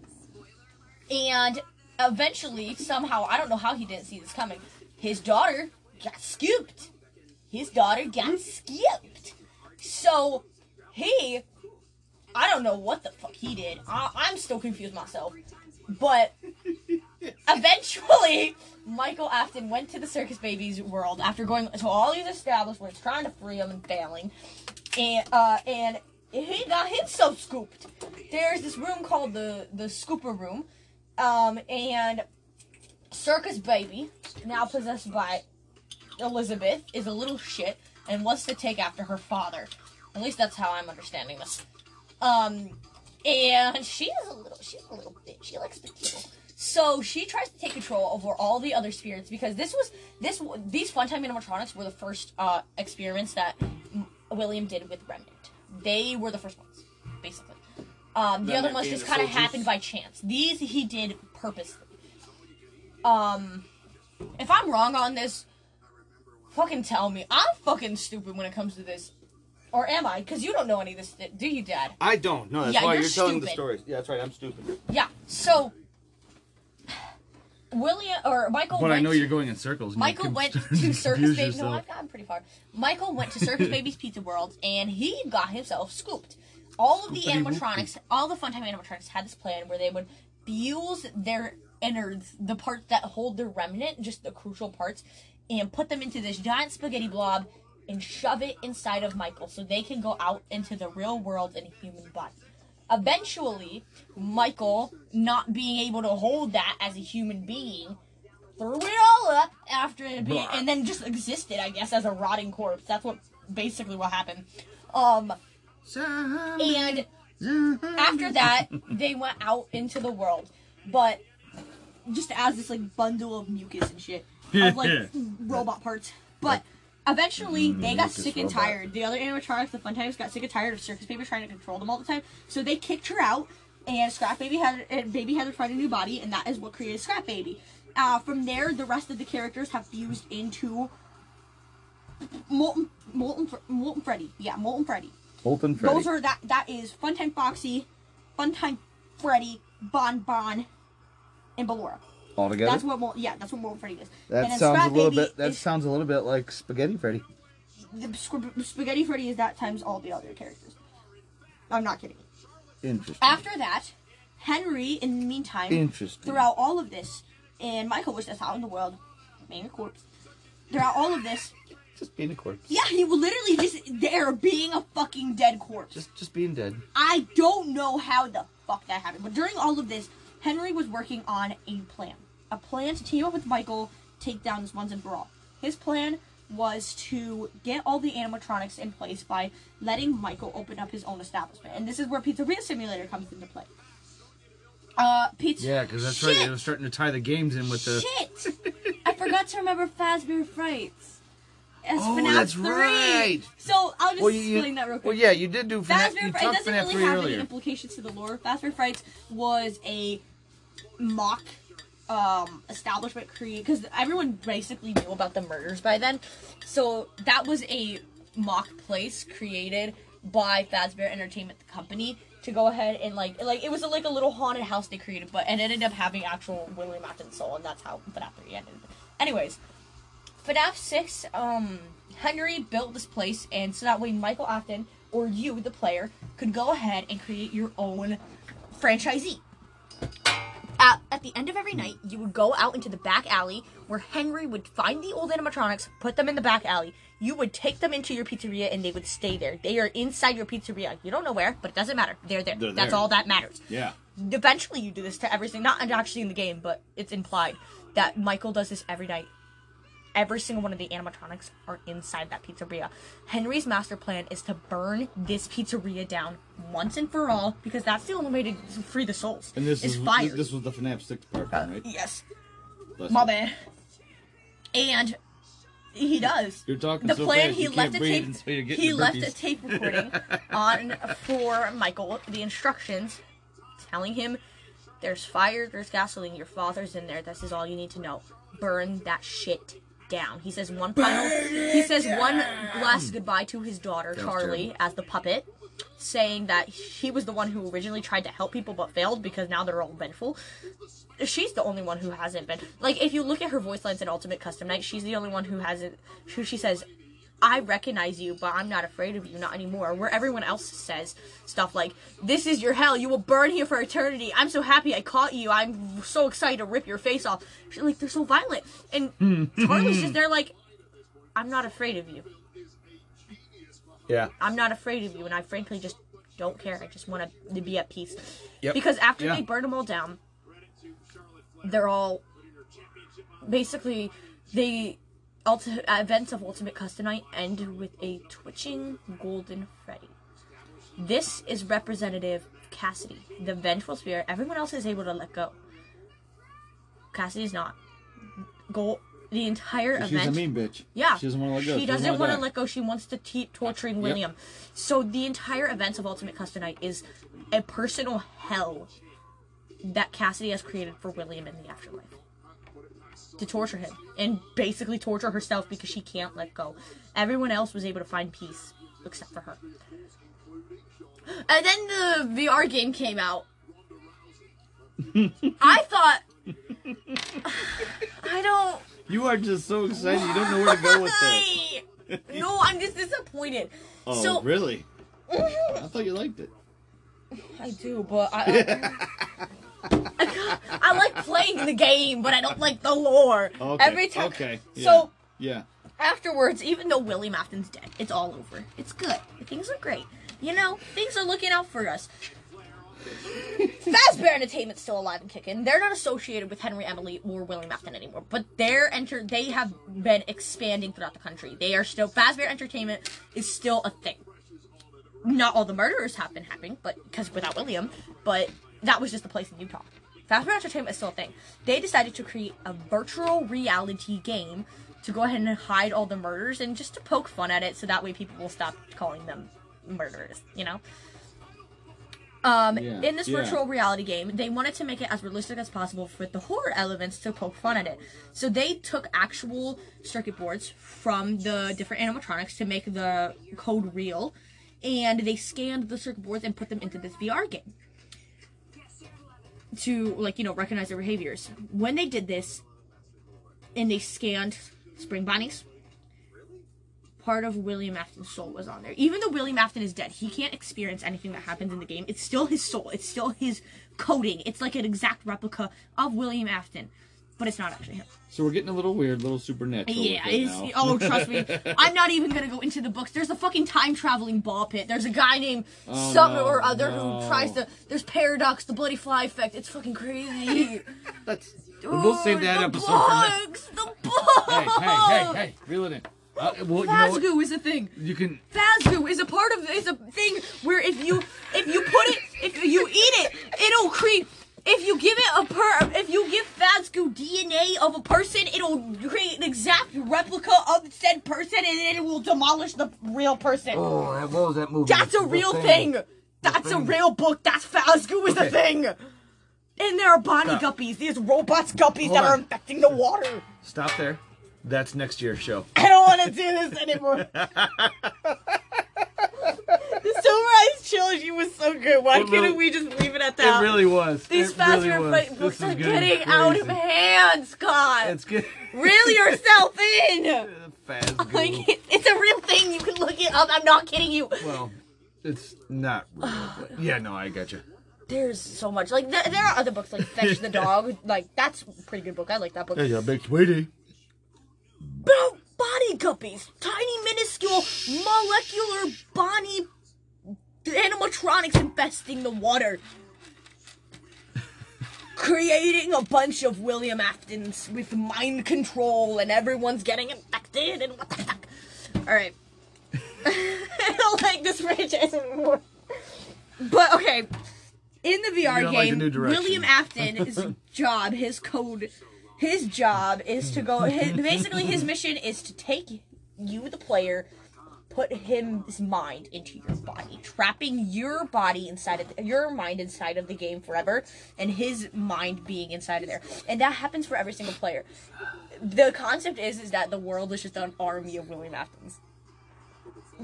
S1: and eventually, somehow, I don't know how he didn't see this coming. His daughter got scooped. His daughter got scooped. So he, I don't know what the fuck he did. I, I'm still confused myself. But eventually, Michael Afton went to the Circus Babies world after going to all these establishments, trying to free them and failing, and uh, and he got himself scooped. There's this room called the the Scooper Room, um, and Circus Baby, now possessed by Elizabeth, is a little shit and wants to take after her father. At least that's how I'm understanding this. Um, and she is a little, she's a little bitch. She likes kill. So she tries to take control over all the other spirits because this was this these Funtime animatronics were the first uh, experiments that William did with Remnant. They were the first ones, basically. Um, the other ones just kind of happened by chance. These he did purposely. Um, if I'm wrong on this, fucking tell me. I'm fucking stupid when it comes to this. Or am I? Because you don't know any of this, do you, Dad?
S5: I don't. No, that's
S1: Yeah,
S5: why
S1: you're
S5: you're, telling the stories. Yeah, that's right. I'm stupid.
S1: Yeah. So, William or Michael.
S2: But
S1: went
S2: I know you're going in circles.
S1: Michael went to Circus Baby. No. I've gotten pretty far. Michael went to Circus Baby's Pizza World, and he got himself scooped. All of the animatronics, all the Funtime animatronics had this plan where they would fuse their innards, the parts that hold their remnant, just the crucial parts, and put them into this giant spaghetti blob and shove it inside of Michael so they can go out into the real world in a human body. Eventually, Michael, not being able to hold that as a human being, threw it all up after it being, and then just existed, I guess, as a rotting corpse. That's what basically what happened. Um, and after that, they went out into the world, but just as this like bundle of mucus and shit of like robot parts. But eventually, they got sick and
S2: robot.
S1: tired. The other animatronics, the Funtimes, got sick and tired of Circus Baby trying to control them all the time. So they kicked her out, and Scrap Baby had and Baby had to find a new body, and that is what created Scrap Baby. Uh, from there, the rest of the characters have fused into Molten Molten Molten Freddy. Yeah, Molten Freddy.
S2: Molten Freddy.
S1: Those are that that is Funtime Foxy, Funtime Freddy, Bon Bon, and Ballora.
S2: All together.
S1: That's what yeah, that's what Molten Freddy is.
S2: that
S1: and
S2: sounds a little
S1: Baby
S2: bit. That
S1: is-
S2: sounds a little bit like Spaghetti Freddy.
S1: the Spaghetti Freddy is that times all the other characters. I'm not kidding.
S2: Interesting.
S1: After that, Henry, in the meantime,
S2: Interesting.
S1: throughout all of this, and Michael was just out in the world, being a corpse. Throughout all of this,
S2: Just being a corpse.
S1: yeah, he was literally just there being a fucking dead corpse.
S2: Just just being dead.
S1: I don't know how the fuck that happened, but during all of this, Henry was working on a plan. A plan to team up with Michael, take down this once and for all. His plan was to get all the animatronics in place by letting Michael open up his own establishment. And this is where Pizzeria Simulator comes into play. Uh, pizza.
S2: Yeah, because that's right.
S1: Shit!
S2: They were starting to tie the games in with the.
S1: Shit! I forgot to remember Fazbear Frights. As
S2: Oh,
S1: FNAF
S2: that's
S1: 3.
S2: right.
S1: So I'll just
S2: Well, you,
S1: explain that real quick.
S2: well, yeah, you did do FNAF.
S1: Fazbear Frights
S2: talked
S1: doesn't
S2: FNAF
S1: really
S2: 3
S1: have any implications to the lore. Fazbear Frights was a mock um establishment created because everyone basically knew about the murders by then. So that was a mock place created by Fazbear Entertainment, the company, to go ahead and like like it was a, like a little haunted house they created, but and it ended up having actual William Afton soul, and that's how FNAF 3 ended. Anyways, FNAF 6, um, Henry built this place, and so that way Michael Afton or you, the player, could go ahead and create your own franchisee. At, at the end of every night, you would go out into the back alley where Henry would find the old animatronics, put them in the back alley. You would take them into your pizzeria and they would stay there. They are inside your pizzeria. You don't know where, but it doesn't matter. They're there.
S2: They're
S1: That's
S2: there.
S1: all that matters
S2: Yeah.
S1: eventually you do this to everything not actually in the game but it's implied that michael does this every night every single one of the animatronics are inside that pizzeria. Henry's master plan is to burn this pizzeria down once and for all because that's the only way to free the souls.
S2: And this
S1: is
S2: is
S1: fire.
S2: this was the FNAF 6 part, one, right?
S1: yes.
S2: Bless
S1: my bad. And he does.
S2: You're talking
S1: the
S2: so
S1: plan he left a tape
S2: and you're getting
S1: he left a tape recording on for michael. The instructions telling him there's fire there's gasoline your father's in there this is all you need to know. Burn that shit down. He says one final he says one last goodbye to his daughter charlie as the puppet saying that he was the one who originally tried to help people but failed because now they're all vengeful. She's the only one who hasn't been like if you look at her voice lines in ultimate custom night she's the only one who hasn't who she says i recognize you but i'm not afraid of you not anymore. Where everyone else says stuff like this is your hell. You will burn here for eternity. I'm so happy i caught you. I'm so excited to rip your face off. Like they're so violent. And hmm. charlie's just there like i'm not afraid of you.
S2: Yeah.
S1: i'm not afraid of you and i frankly just don't care. I just want to be at peace.
S2: Yep.
S1: because after
S2: Yeah.
S1: they burn them all down they're all basically the ulti- uh, events of Ultimate Custom Night end with a twitching golden Freddy. This is representative of Cassidy, the vengeful spirit. Everyone else is able to let go. Cassidy is not. Go the entire
S2: She's
S1: event.
S2: a mean bitch.
S1: Yeah.
S2: She doesn't want to let go.
S1: She doesn't
S2: wanna
S1: want to let go. She wants to keep torturing William. So the entire events of Ultimate Custom Night is a personal hell that Cassidy has created for William in the afterlife. To torture him and basically torture herself because she can't let go. Everyone else was able to find peace except for her. And then the VR game came out. I thought I don't
S2: You are just so excited. You don't know where to go with this.
S1: Why? no, I'm just disappointed.
S2: Oh,
S1: so
S2: really? I thought you liked it.
S1: I do, but I, I, I like playing the game, but I don't like the lore.
S2: Okay.
S1: Every time.
S2: Okay. Yeah.
S1: So
S2: yeah.
S1: afterwards, even though Willie Afton's dead, it's all over. It's good. Things are great. You know, things are looking out for us. Fazbear Entertainment's still alive and kicking. They're not associated with Henry Emily or William Afton anymore, but they're enter. They have been expanding throughout the country. They are still Fazbear Entertainment is still a thing. Not all the murderers have been happening, but because without William, but that was just a place in Utah. Fazbear Entertainment is still a thing. They decided to create a virtual reality game to go ahead and hide all the murders and just to poke fun at it, so that way people will stop calling them murderers. You know. Um,
S2: Yeah,
S1: in this
S2: yeah.
S1: virtual reality game, they wanted to make it as realistic as possible with the horror elements to poke fun at it. So they took actual circuit boards from the different animatronics to make the code real, and they scanned the circuit boards and put them into this VR game to like you know recognize their behaviors. When they did this, and they scanned spring bonnies, part of William Afton's soul was on there. Even though William Afton is dead, he can't experience anything that happens in the game. It's still his soul. It's still his coding. It's like an exact replica of William Afton, but it's not actually him.
S2: So we're getting a little weird, a little supernatural.
S1: Yeah,
S2: it
S1: oh trust me, I'm not even gonna go into the books. There's a fucking time traveling ball pit. There's a guy named
S2: Oh,
S1: something
S2: no,
S1: or other
S2: no.
S1: who tries to. There's paradox, the bloody fly effect. It's fucking crazy.
S2: Let's. We'll save that episode for next.
S1: bugs, the bugs.
S2: Hey, hey, hey, hey! Reel it in. Uh, well, you know
S1: is a thing.
S2: You can.
S1: Fazgoo is a part of is a thing where if you if you put it if you eat it it'll create if you give it a per if you give Fazgoo DNA of a person it'll create an exact replica of said person and then it will demolish the real person.
S2: Oh, that- what was that movie?
S1: That's a
S2: The
S1: real thing. That's a real book. That's Fazgoo is
S2: Okay.
S1: a thing. And there are Bonnie
S2: Stop.
S1: guppies. These robots guppies
S2: Hold
S1: that are infecting the water.
S2: Stop there. That's next year's show.
S1: I don't want to do this anymore. the Silver Eyes trilogy was so good. Why
S2: It
S1: couldn't
S2: really-
S1: we just leave it at that?
S2: It really was.
S1: These
S2: it
S1: Fast
S2: really.
S1: Books are
S2: getting
S1: getting out of hand, Scott.
S2: It's good.
S1: Reel yourself in.
S2: Fast
S1: Like, it's a real thing. You can look it up. I'm not kidding you.
S2: Well, it's not real. But yeah, no, I got you.
S1: There's so much. Like there, there are other books like Fetch the Dog. Like that's a pretty good book. I like that book.
S2: Hey, you big sweetie.
S1: Body guppies, tiny, minuscule, molecular body animatronics infesting the water. Creating a bunch of William Aftons with mind control, and everyone's getting infected, and what the fuck? Alright. I don't like this franchise anymore. But okay. In the VR
S2: don't like the
S1: game. William Afton's job, his code, his job is to go. His, basically, his mission is to take you, the player, put his mind into your body, trapping your body inside of the, your mind inside of the game forever, and his mind being inside of there. And that happens for every single player. The concept is is that the world is just an army of William Aftons.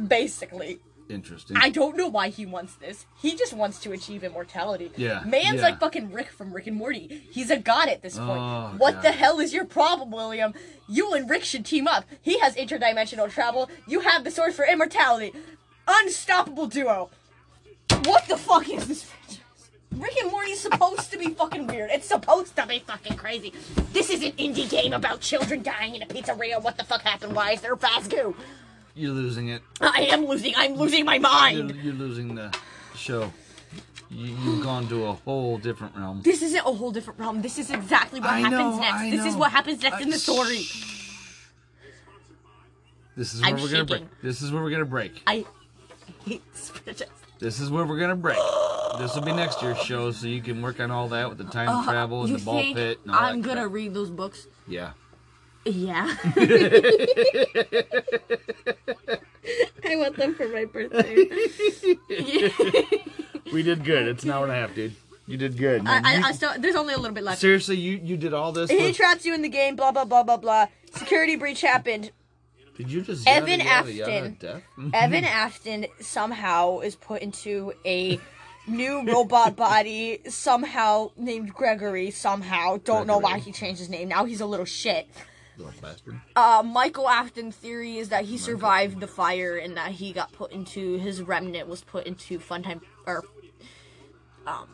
S1: Basically.
S2: Interesting.
S1: I don't know why he wants this. He just wants to achieve immortality.
S2: Yeah,
S1: Man's
S2: yeah.
S1: like fucking Rick from Rick and Morty. He's a god at this point.
S2: Oh,
S1: what the hell is your problem, William? You and Rick should team up. He has interdimensional travel. You have the sword for immortality. Unstoppable duo. What the fuck is this? Rick and Morty's supposed to be fucking weird. It's supposed to be fucking crazy. This is an indie game about children dying in a pizzeria. What the fuck happened? Why is there Fazgoo?
S2: You're losing it.
S1: I am losing. I'm losing my
S2: You're,
S1: mind.
S2: you're losing the show. You, you've gone to a whole different realm.
S1: This isn't a whole different realm. This is exactly what
S2: I
S1: happens
S2: know,
S1: next.
S2: I
S1: this is what happens next in the story.
S2: This is where
S1: I'm
S2: we're gonna break. This is where we're gonna break.
S1: I hate this.
S2: This is where we're gonna break. This will be next year's show, so you can work on all that with the time travel and
S1: Uh,
S2: the ball pit.
S1: I'm gonna
S2: crap.
S1: read those books?
S2: Yeah.
S1: Yeah. I want them for my birthday.
S2: We did good. It's an hour and a half, dude. You did good.
S1: I,
S2: man.
S1: I,
S2: You-
S1: I still. There's only a little bit left.
S2: seriously, you you did all this.
S1: He
S2: with-
S1: traps you in the game. Blah blah blah blah blah. Security breach happened.
S2: did you just
S1: Evan
S2: yada, yada, yada,
S1: Afton.
S2: death?
S1: Evan Afton somehow is put into a new robot body, somehow named Gregory. Somehow, don't know why he changed his name. Now he's a little shit.
S2: Little bastard.
S1: Uh, Michael Afton's theory is that he survived the fire and that he got put into his remnant was put into Funtime or um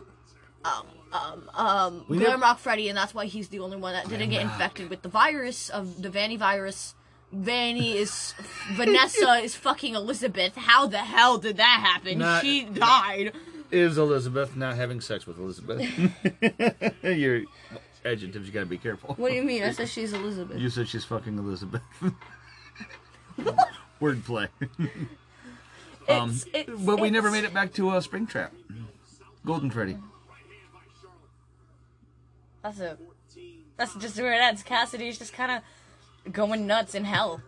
S1: um um um
S2: We
S1: Glam Rock Freddy, and that's why he's the only one that didn't get
S2: Glam Rock.
S1: infected with the virus of the Vanny virus. Vanny is Vanessa is fucking Elizabeth. How the hell did that happen?
S2: Not-
S1: she died.
S2: Is Elizabeth not having sex with Elizabeth? Your adjectives, you gotta be careful.
S1: What do you mean? I said she's Elizabeth.
S2: You said she's fucking Elizabeth. Wordplay. um,
S1: It's- it's-
S2: but we never made it back to uh, Springtrap. Golden Freddy.
S1: That's a. That's just where it ends. Cassidy's just kind of going nuts in hell.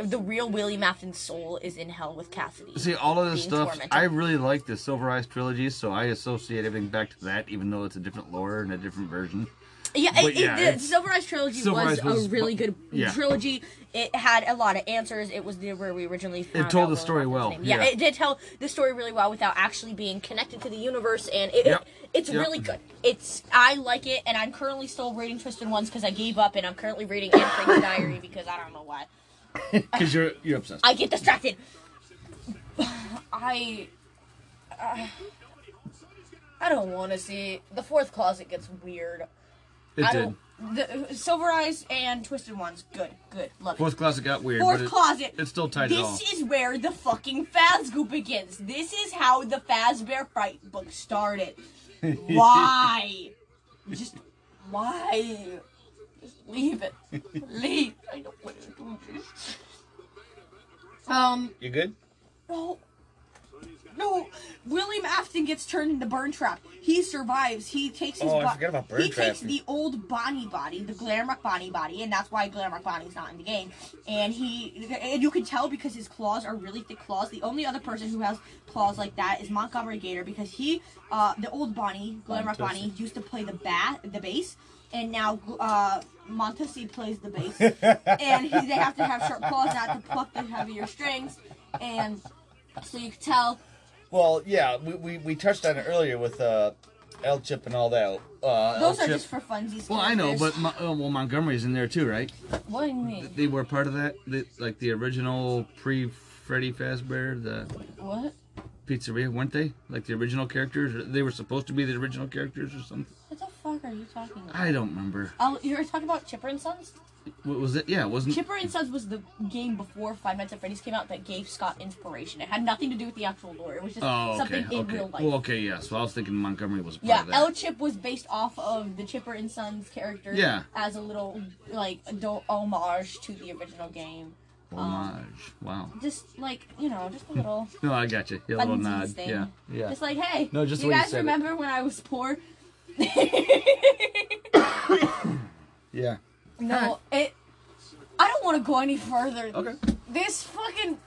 S1: the real William Afton's soul is in hell with Cassidy.
S2: See, all of this stuff,
S1: tormented.
S2: I really like the Silver Eyes trilogy, so I associate everything back to that, even though it's a different lore and a different version.
S1: Yeah, it,
S2: yeah,
S1: it, the Silver Eyes trilogy
S2: Silver
S1: was,
S2: was-
S1: a really good
S2: yeah.
S1: trilogy. It had a lot of answers. It was the, where we originally found
S2: told the story well.
S1: Yeah,
S2: yeah.
S1: it did tell the story really well without actually being connected to the universe, and it,
S2: Yep.
S1: it it's
S2: Yep.
S1: really good. It's I like it, and I'm currently still reading Twisted Ones because I gave up, and I'm currently reading Anne Frank's Diary because I don't know why.
S2: Because you're you're obsessed.
S1: I get distracted. I. I, I don't want to see the fourth closet gets weird.
S2: It
S1: I
S2: did.
S1: The Silver Eyes and Twisted Ones, good, good, love it.
S2: Fourth closet got weird,
S1: Fourth
S2: but it,
S1: closet.
S2: It's still tied it all.
S1: This is where the fucking Fazgoo begins. This is how the Fazbear Frights book started. Why? Just why? Just leave it. Leave. I don't want to do this. Um.
S2: You good?
S1: No. No. William Afton gets turned into Burntrap. He survives. He takes his
S2: Oh, I forgot about Burn
S1: He
S2: Trap.
S1: takes the old Bonnie body, the Glamrock Bonnie body, and that's why Glamrock Bonnie's not in the game. And he and you can tell because his claws are really thick claws. The only other person who has claws like that is Montgomery Gator because he uh the old Bonnie, Glamrock Bonnie, used to play the bat the bass. And now uh, Montesi plays the bass, and he, they have to have sharp claws now to pluck the heavier strings, and so you can tell
S2: Well, yeah, we, we, we touched on it earlier with uh, El Chip and all that. Uh,
S1: Those
S2: L
S1: are just for funsies.
S2: Well, I know, but Mo- uh, well, Montgomery's in there too, right?
S1: what do you mean?
S2: They were part of that, the, like the original pre Freddy Fazbear, the
S1: What?
S2: pizzeria, weren't they? Like the original characters? They were supposed to be the original characters or something.
S1: What the fuck are you talking about?
S2: I don't remember.
S1: Oh, you were talking about Chipper and Sons?
S2: What was it? Yeah, it wasn't.
S1: Chipper and Sons was the game before Five Nights at Freddy's came out that gave Scott inspiration. It had nothing to do with the actual lore. It was just
S2: Oh, okay.
S1: something in
S2: okay.
S1: real life.
S2: Well, okay, yeah. So I was thinking Montgomery was part
S1: yeah,
S2: of that.
S1: El Chip was based off of the Chipper and Sons character
S2: Yeah.
S1: as a little like ado- homage to the original game.
S2: Homage. Um, wow.
S1: Just like you know, just a little
S2: No, I got you. A little
S1: funsies
S2: nod.
S1: thing.
S2: Yeah. Yeah.
S1: Just like, hey,
S2: No, just
S1: do
S2: the
S1: you
S2: way you
S1: guys
S2: said it.
S1: remember when I was poor?
S2: Yeah.
S1: No, it. I don't want to go any further.
S2: Okay.
S1: This fucking.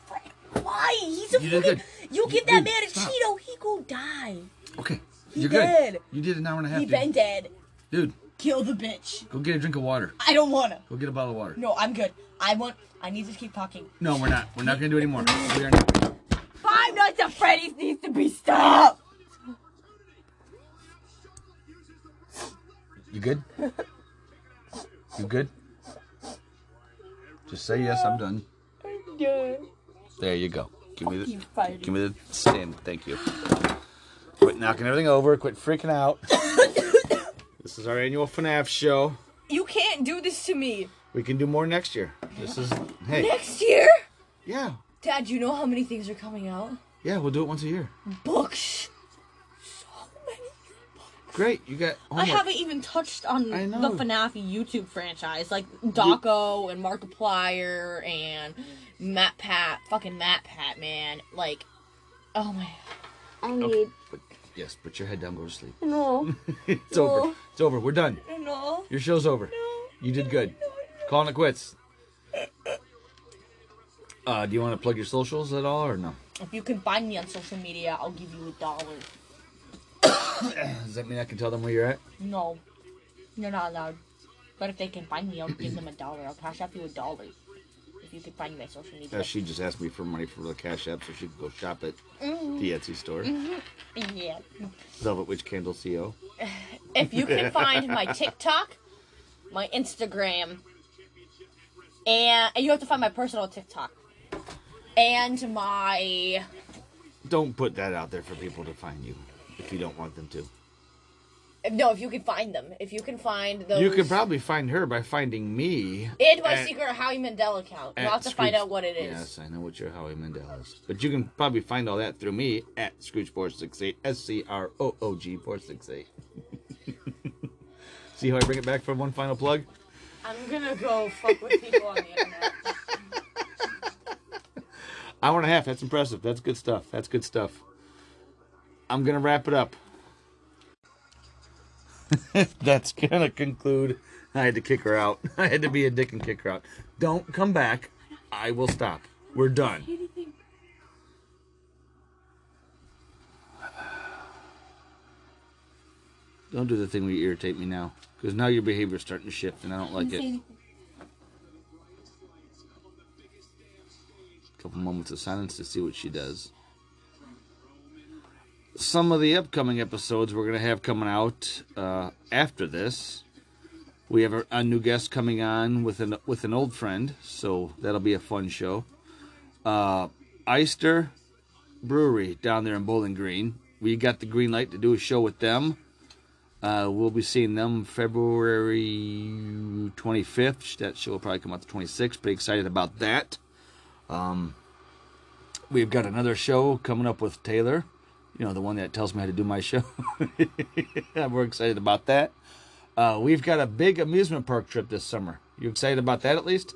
S1: Why? He's a
S2: You
S1: fucking.
S2: good.
S1: You give that
S2: Dude,
S1: man a
S2: stop.
S1: Cheeto, he go die.
S2: Okay.
S1: He
S2: You're good. You did an hour and a half.
S1: He
S2: dude.
S1: been dead.
S2: Dude,
S1: Kill the bitch.
S2: go get a drink of water.
S1: I don't wanna.
S2: Go get a bottle of water.
S1: No, I'm good. I want. I need to keep talking.
S2: No, we're not. We're not gonna do any more. We are not.
S1: Five Nights at Freddy's needs to be stopped.
S2: You good? You good? Just say yes. I'm done. I'm done. There you go. Give me the.
S1: Keep fighting.
S2: Give me the stand. Thank you. Quit knocking everything over. Quit freaking out. this is our annual FNAF show.
S1: You can't do this to me.
S2: We can do more next year. This is hey.
S1: Next year,
S2: Yeah.
S1: Dad. You know how many things are coming out?
S2: Yeah, we'll do it once a year.
S1: Books. So many.
S2: Great. You got
S3: I haven't even touched on the
S2: know.
S3: FNAF YouTube franchise, like Dawko and Markiplier and MatPat, fucking MatPat, man. Like, oh my,
S4: I need
S2: But, yes, put your head down. Go to sleep.
S4: no.
S2: it's over. It's over. We're done.
S1: No.
S2: Your show's over. No. You did good. Calling it quits. Uh, do you want to plug your socials at all or no?
S1: If you can find me on social media, I'll give you a dollar.
S2: Does that mean I can tell them where you're at?
S1: No, you're not allowed. But if they can find me, I'll give them a dollar. I'll cash out you a dollar. If you can find my social media.
S2: Uh, she just asked me for money for the Cash App so she could go shop at
S1: Mhm.
S2: the Etsy store.
S1: Yeah.
S2: Velvet Witch Candle CO.
S1: If you can find my TikTok, my Instagram, and, and you have to find my personal TikTok, and my
S2: Don't put that out there for people to find you if you don't want them to.
S1: no, if you can find them, if you can find those,
S2: You could probably find her by finding me.
S1: and my
S2: at-
S1: secret Howie Mandel account. You'll
S2: at
S1: have to find
S2: Scrooge-
S1: out what it is.
S2: Yes, I know what your Howie Mandel is. But you can probably find all that through me at Scrooge468, S C R O O G 468. See how I bring it back for one final plug?
S1: I'm gonna go fuck with people on the internet.
S2: Hour and a half. That's impressive. That's good stuff. That's good stuff. I'm going to wrap it up. That's going to conclude. I had to kick her out. I had to be a dick and kick her out. Don't come back. I will stop. We're done. Don't do the thing where you irritate me now, because now your behavior's starting to shift, and I don't like it. couple moments of silence to see what she does. Some of the upcoming episodes we're going to have coming out uh, after this. We have a, a new guest coming on with an with an old friend, so that'll be a fun show. Uh, Eister Brewery down there in Bowling Green. We got the green light to do a show with them. Uh, we'll be seeing them February 25th. That show will probably come out the 26th. Pretty excited about that. Um, we've got another show coming up with Taylor, you know, the one that tells me how to do my show. We're excited about that. Uh, we've got a big amusement park trip this summer. You excited about that at least?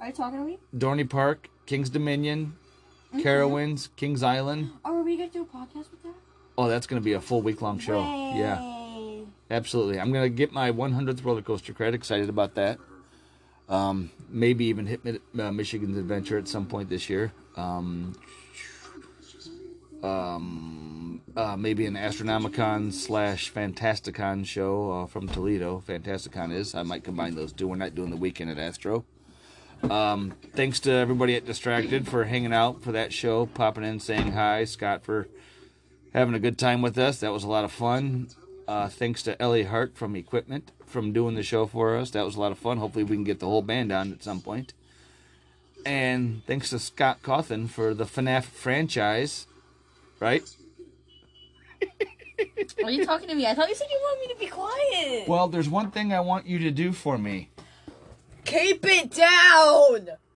S3: Are you talking to me?
S2: Dorney Park, King's Dominion, Carowinds, Kings Island.
S3: Oh, are we gonna do a podcast with that?
S2: Oh, that's going to be a full week long show. Yeah, absolutely. I'm going to get my 100th roller coaster credit. Excited about that. Um, maybe even hit uh, Michigan's adventure at some point this year. Um, um, uh, maybe an Astronomicon slash Fantasticon show uh, from Toledo. Fantasticon is. I might combine those two. We're not doing the weekend at Astro. Um, thanks to everybody at Distracted for hanging out for that show, popping in, saying hi. Scott for having a good time with us. That was a lot of fun. Uh, thanks to Ellie Hart from Equipment from doing the show for us. That was a lot of fun. Hopefully, we can get the whole band on at some point. And thanks to Scott Cawthon for the FNAF franchise. Right?
S3: Are you talking to me? I thought you said you wanted me to be quiet.
S2: Well, there's one thing I want you to do for me.
S1: Keep it down.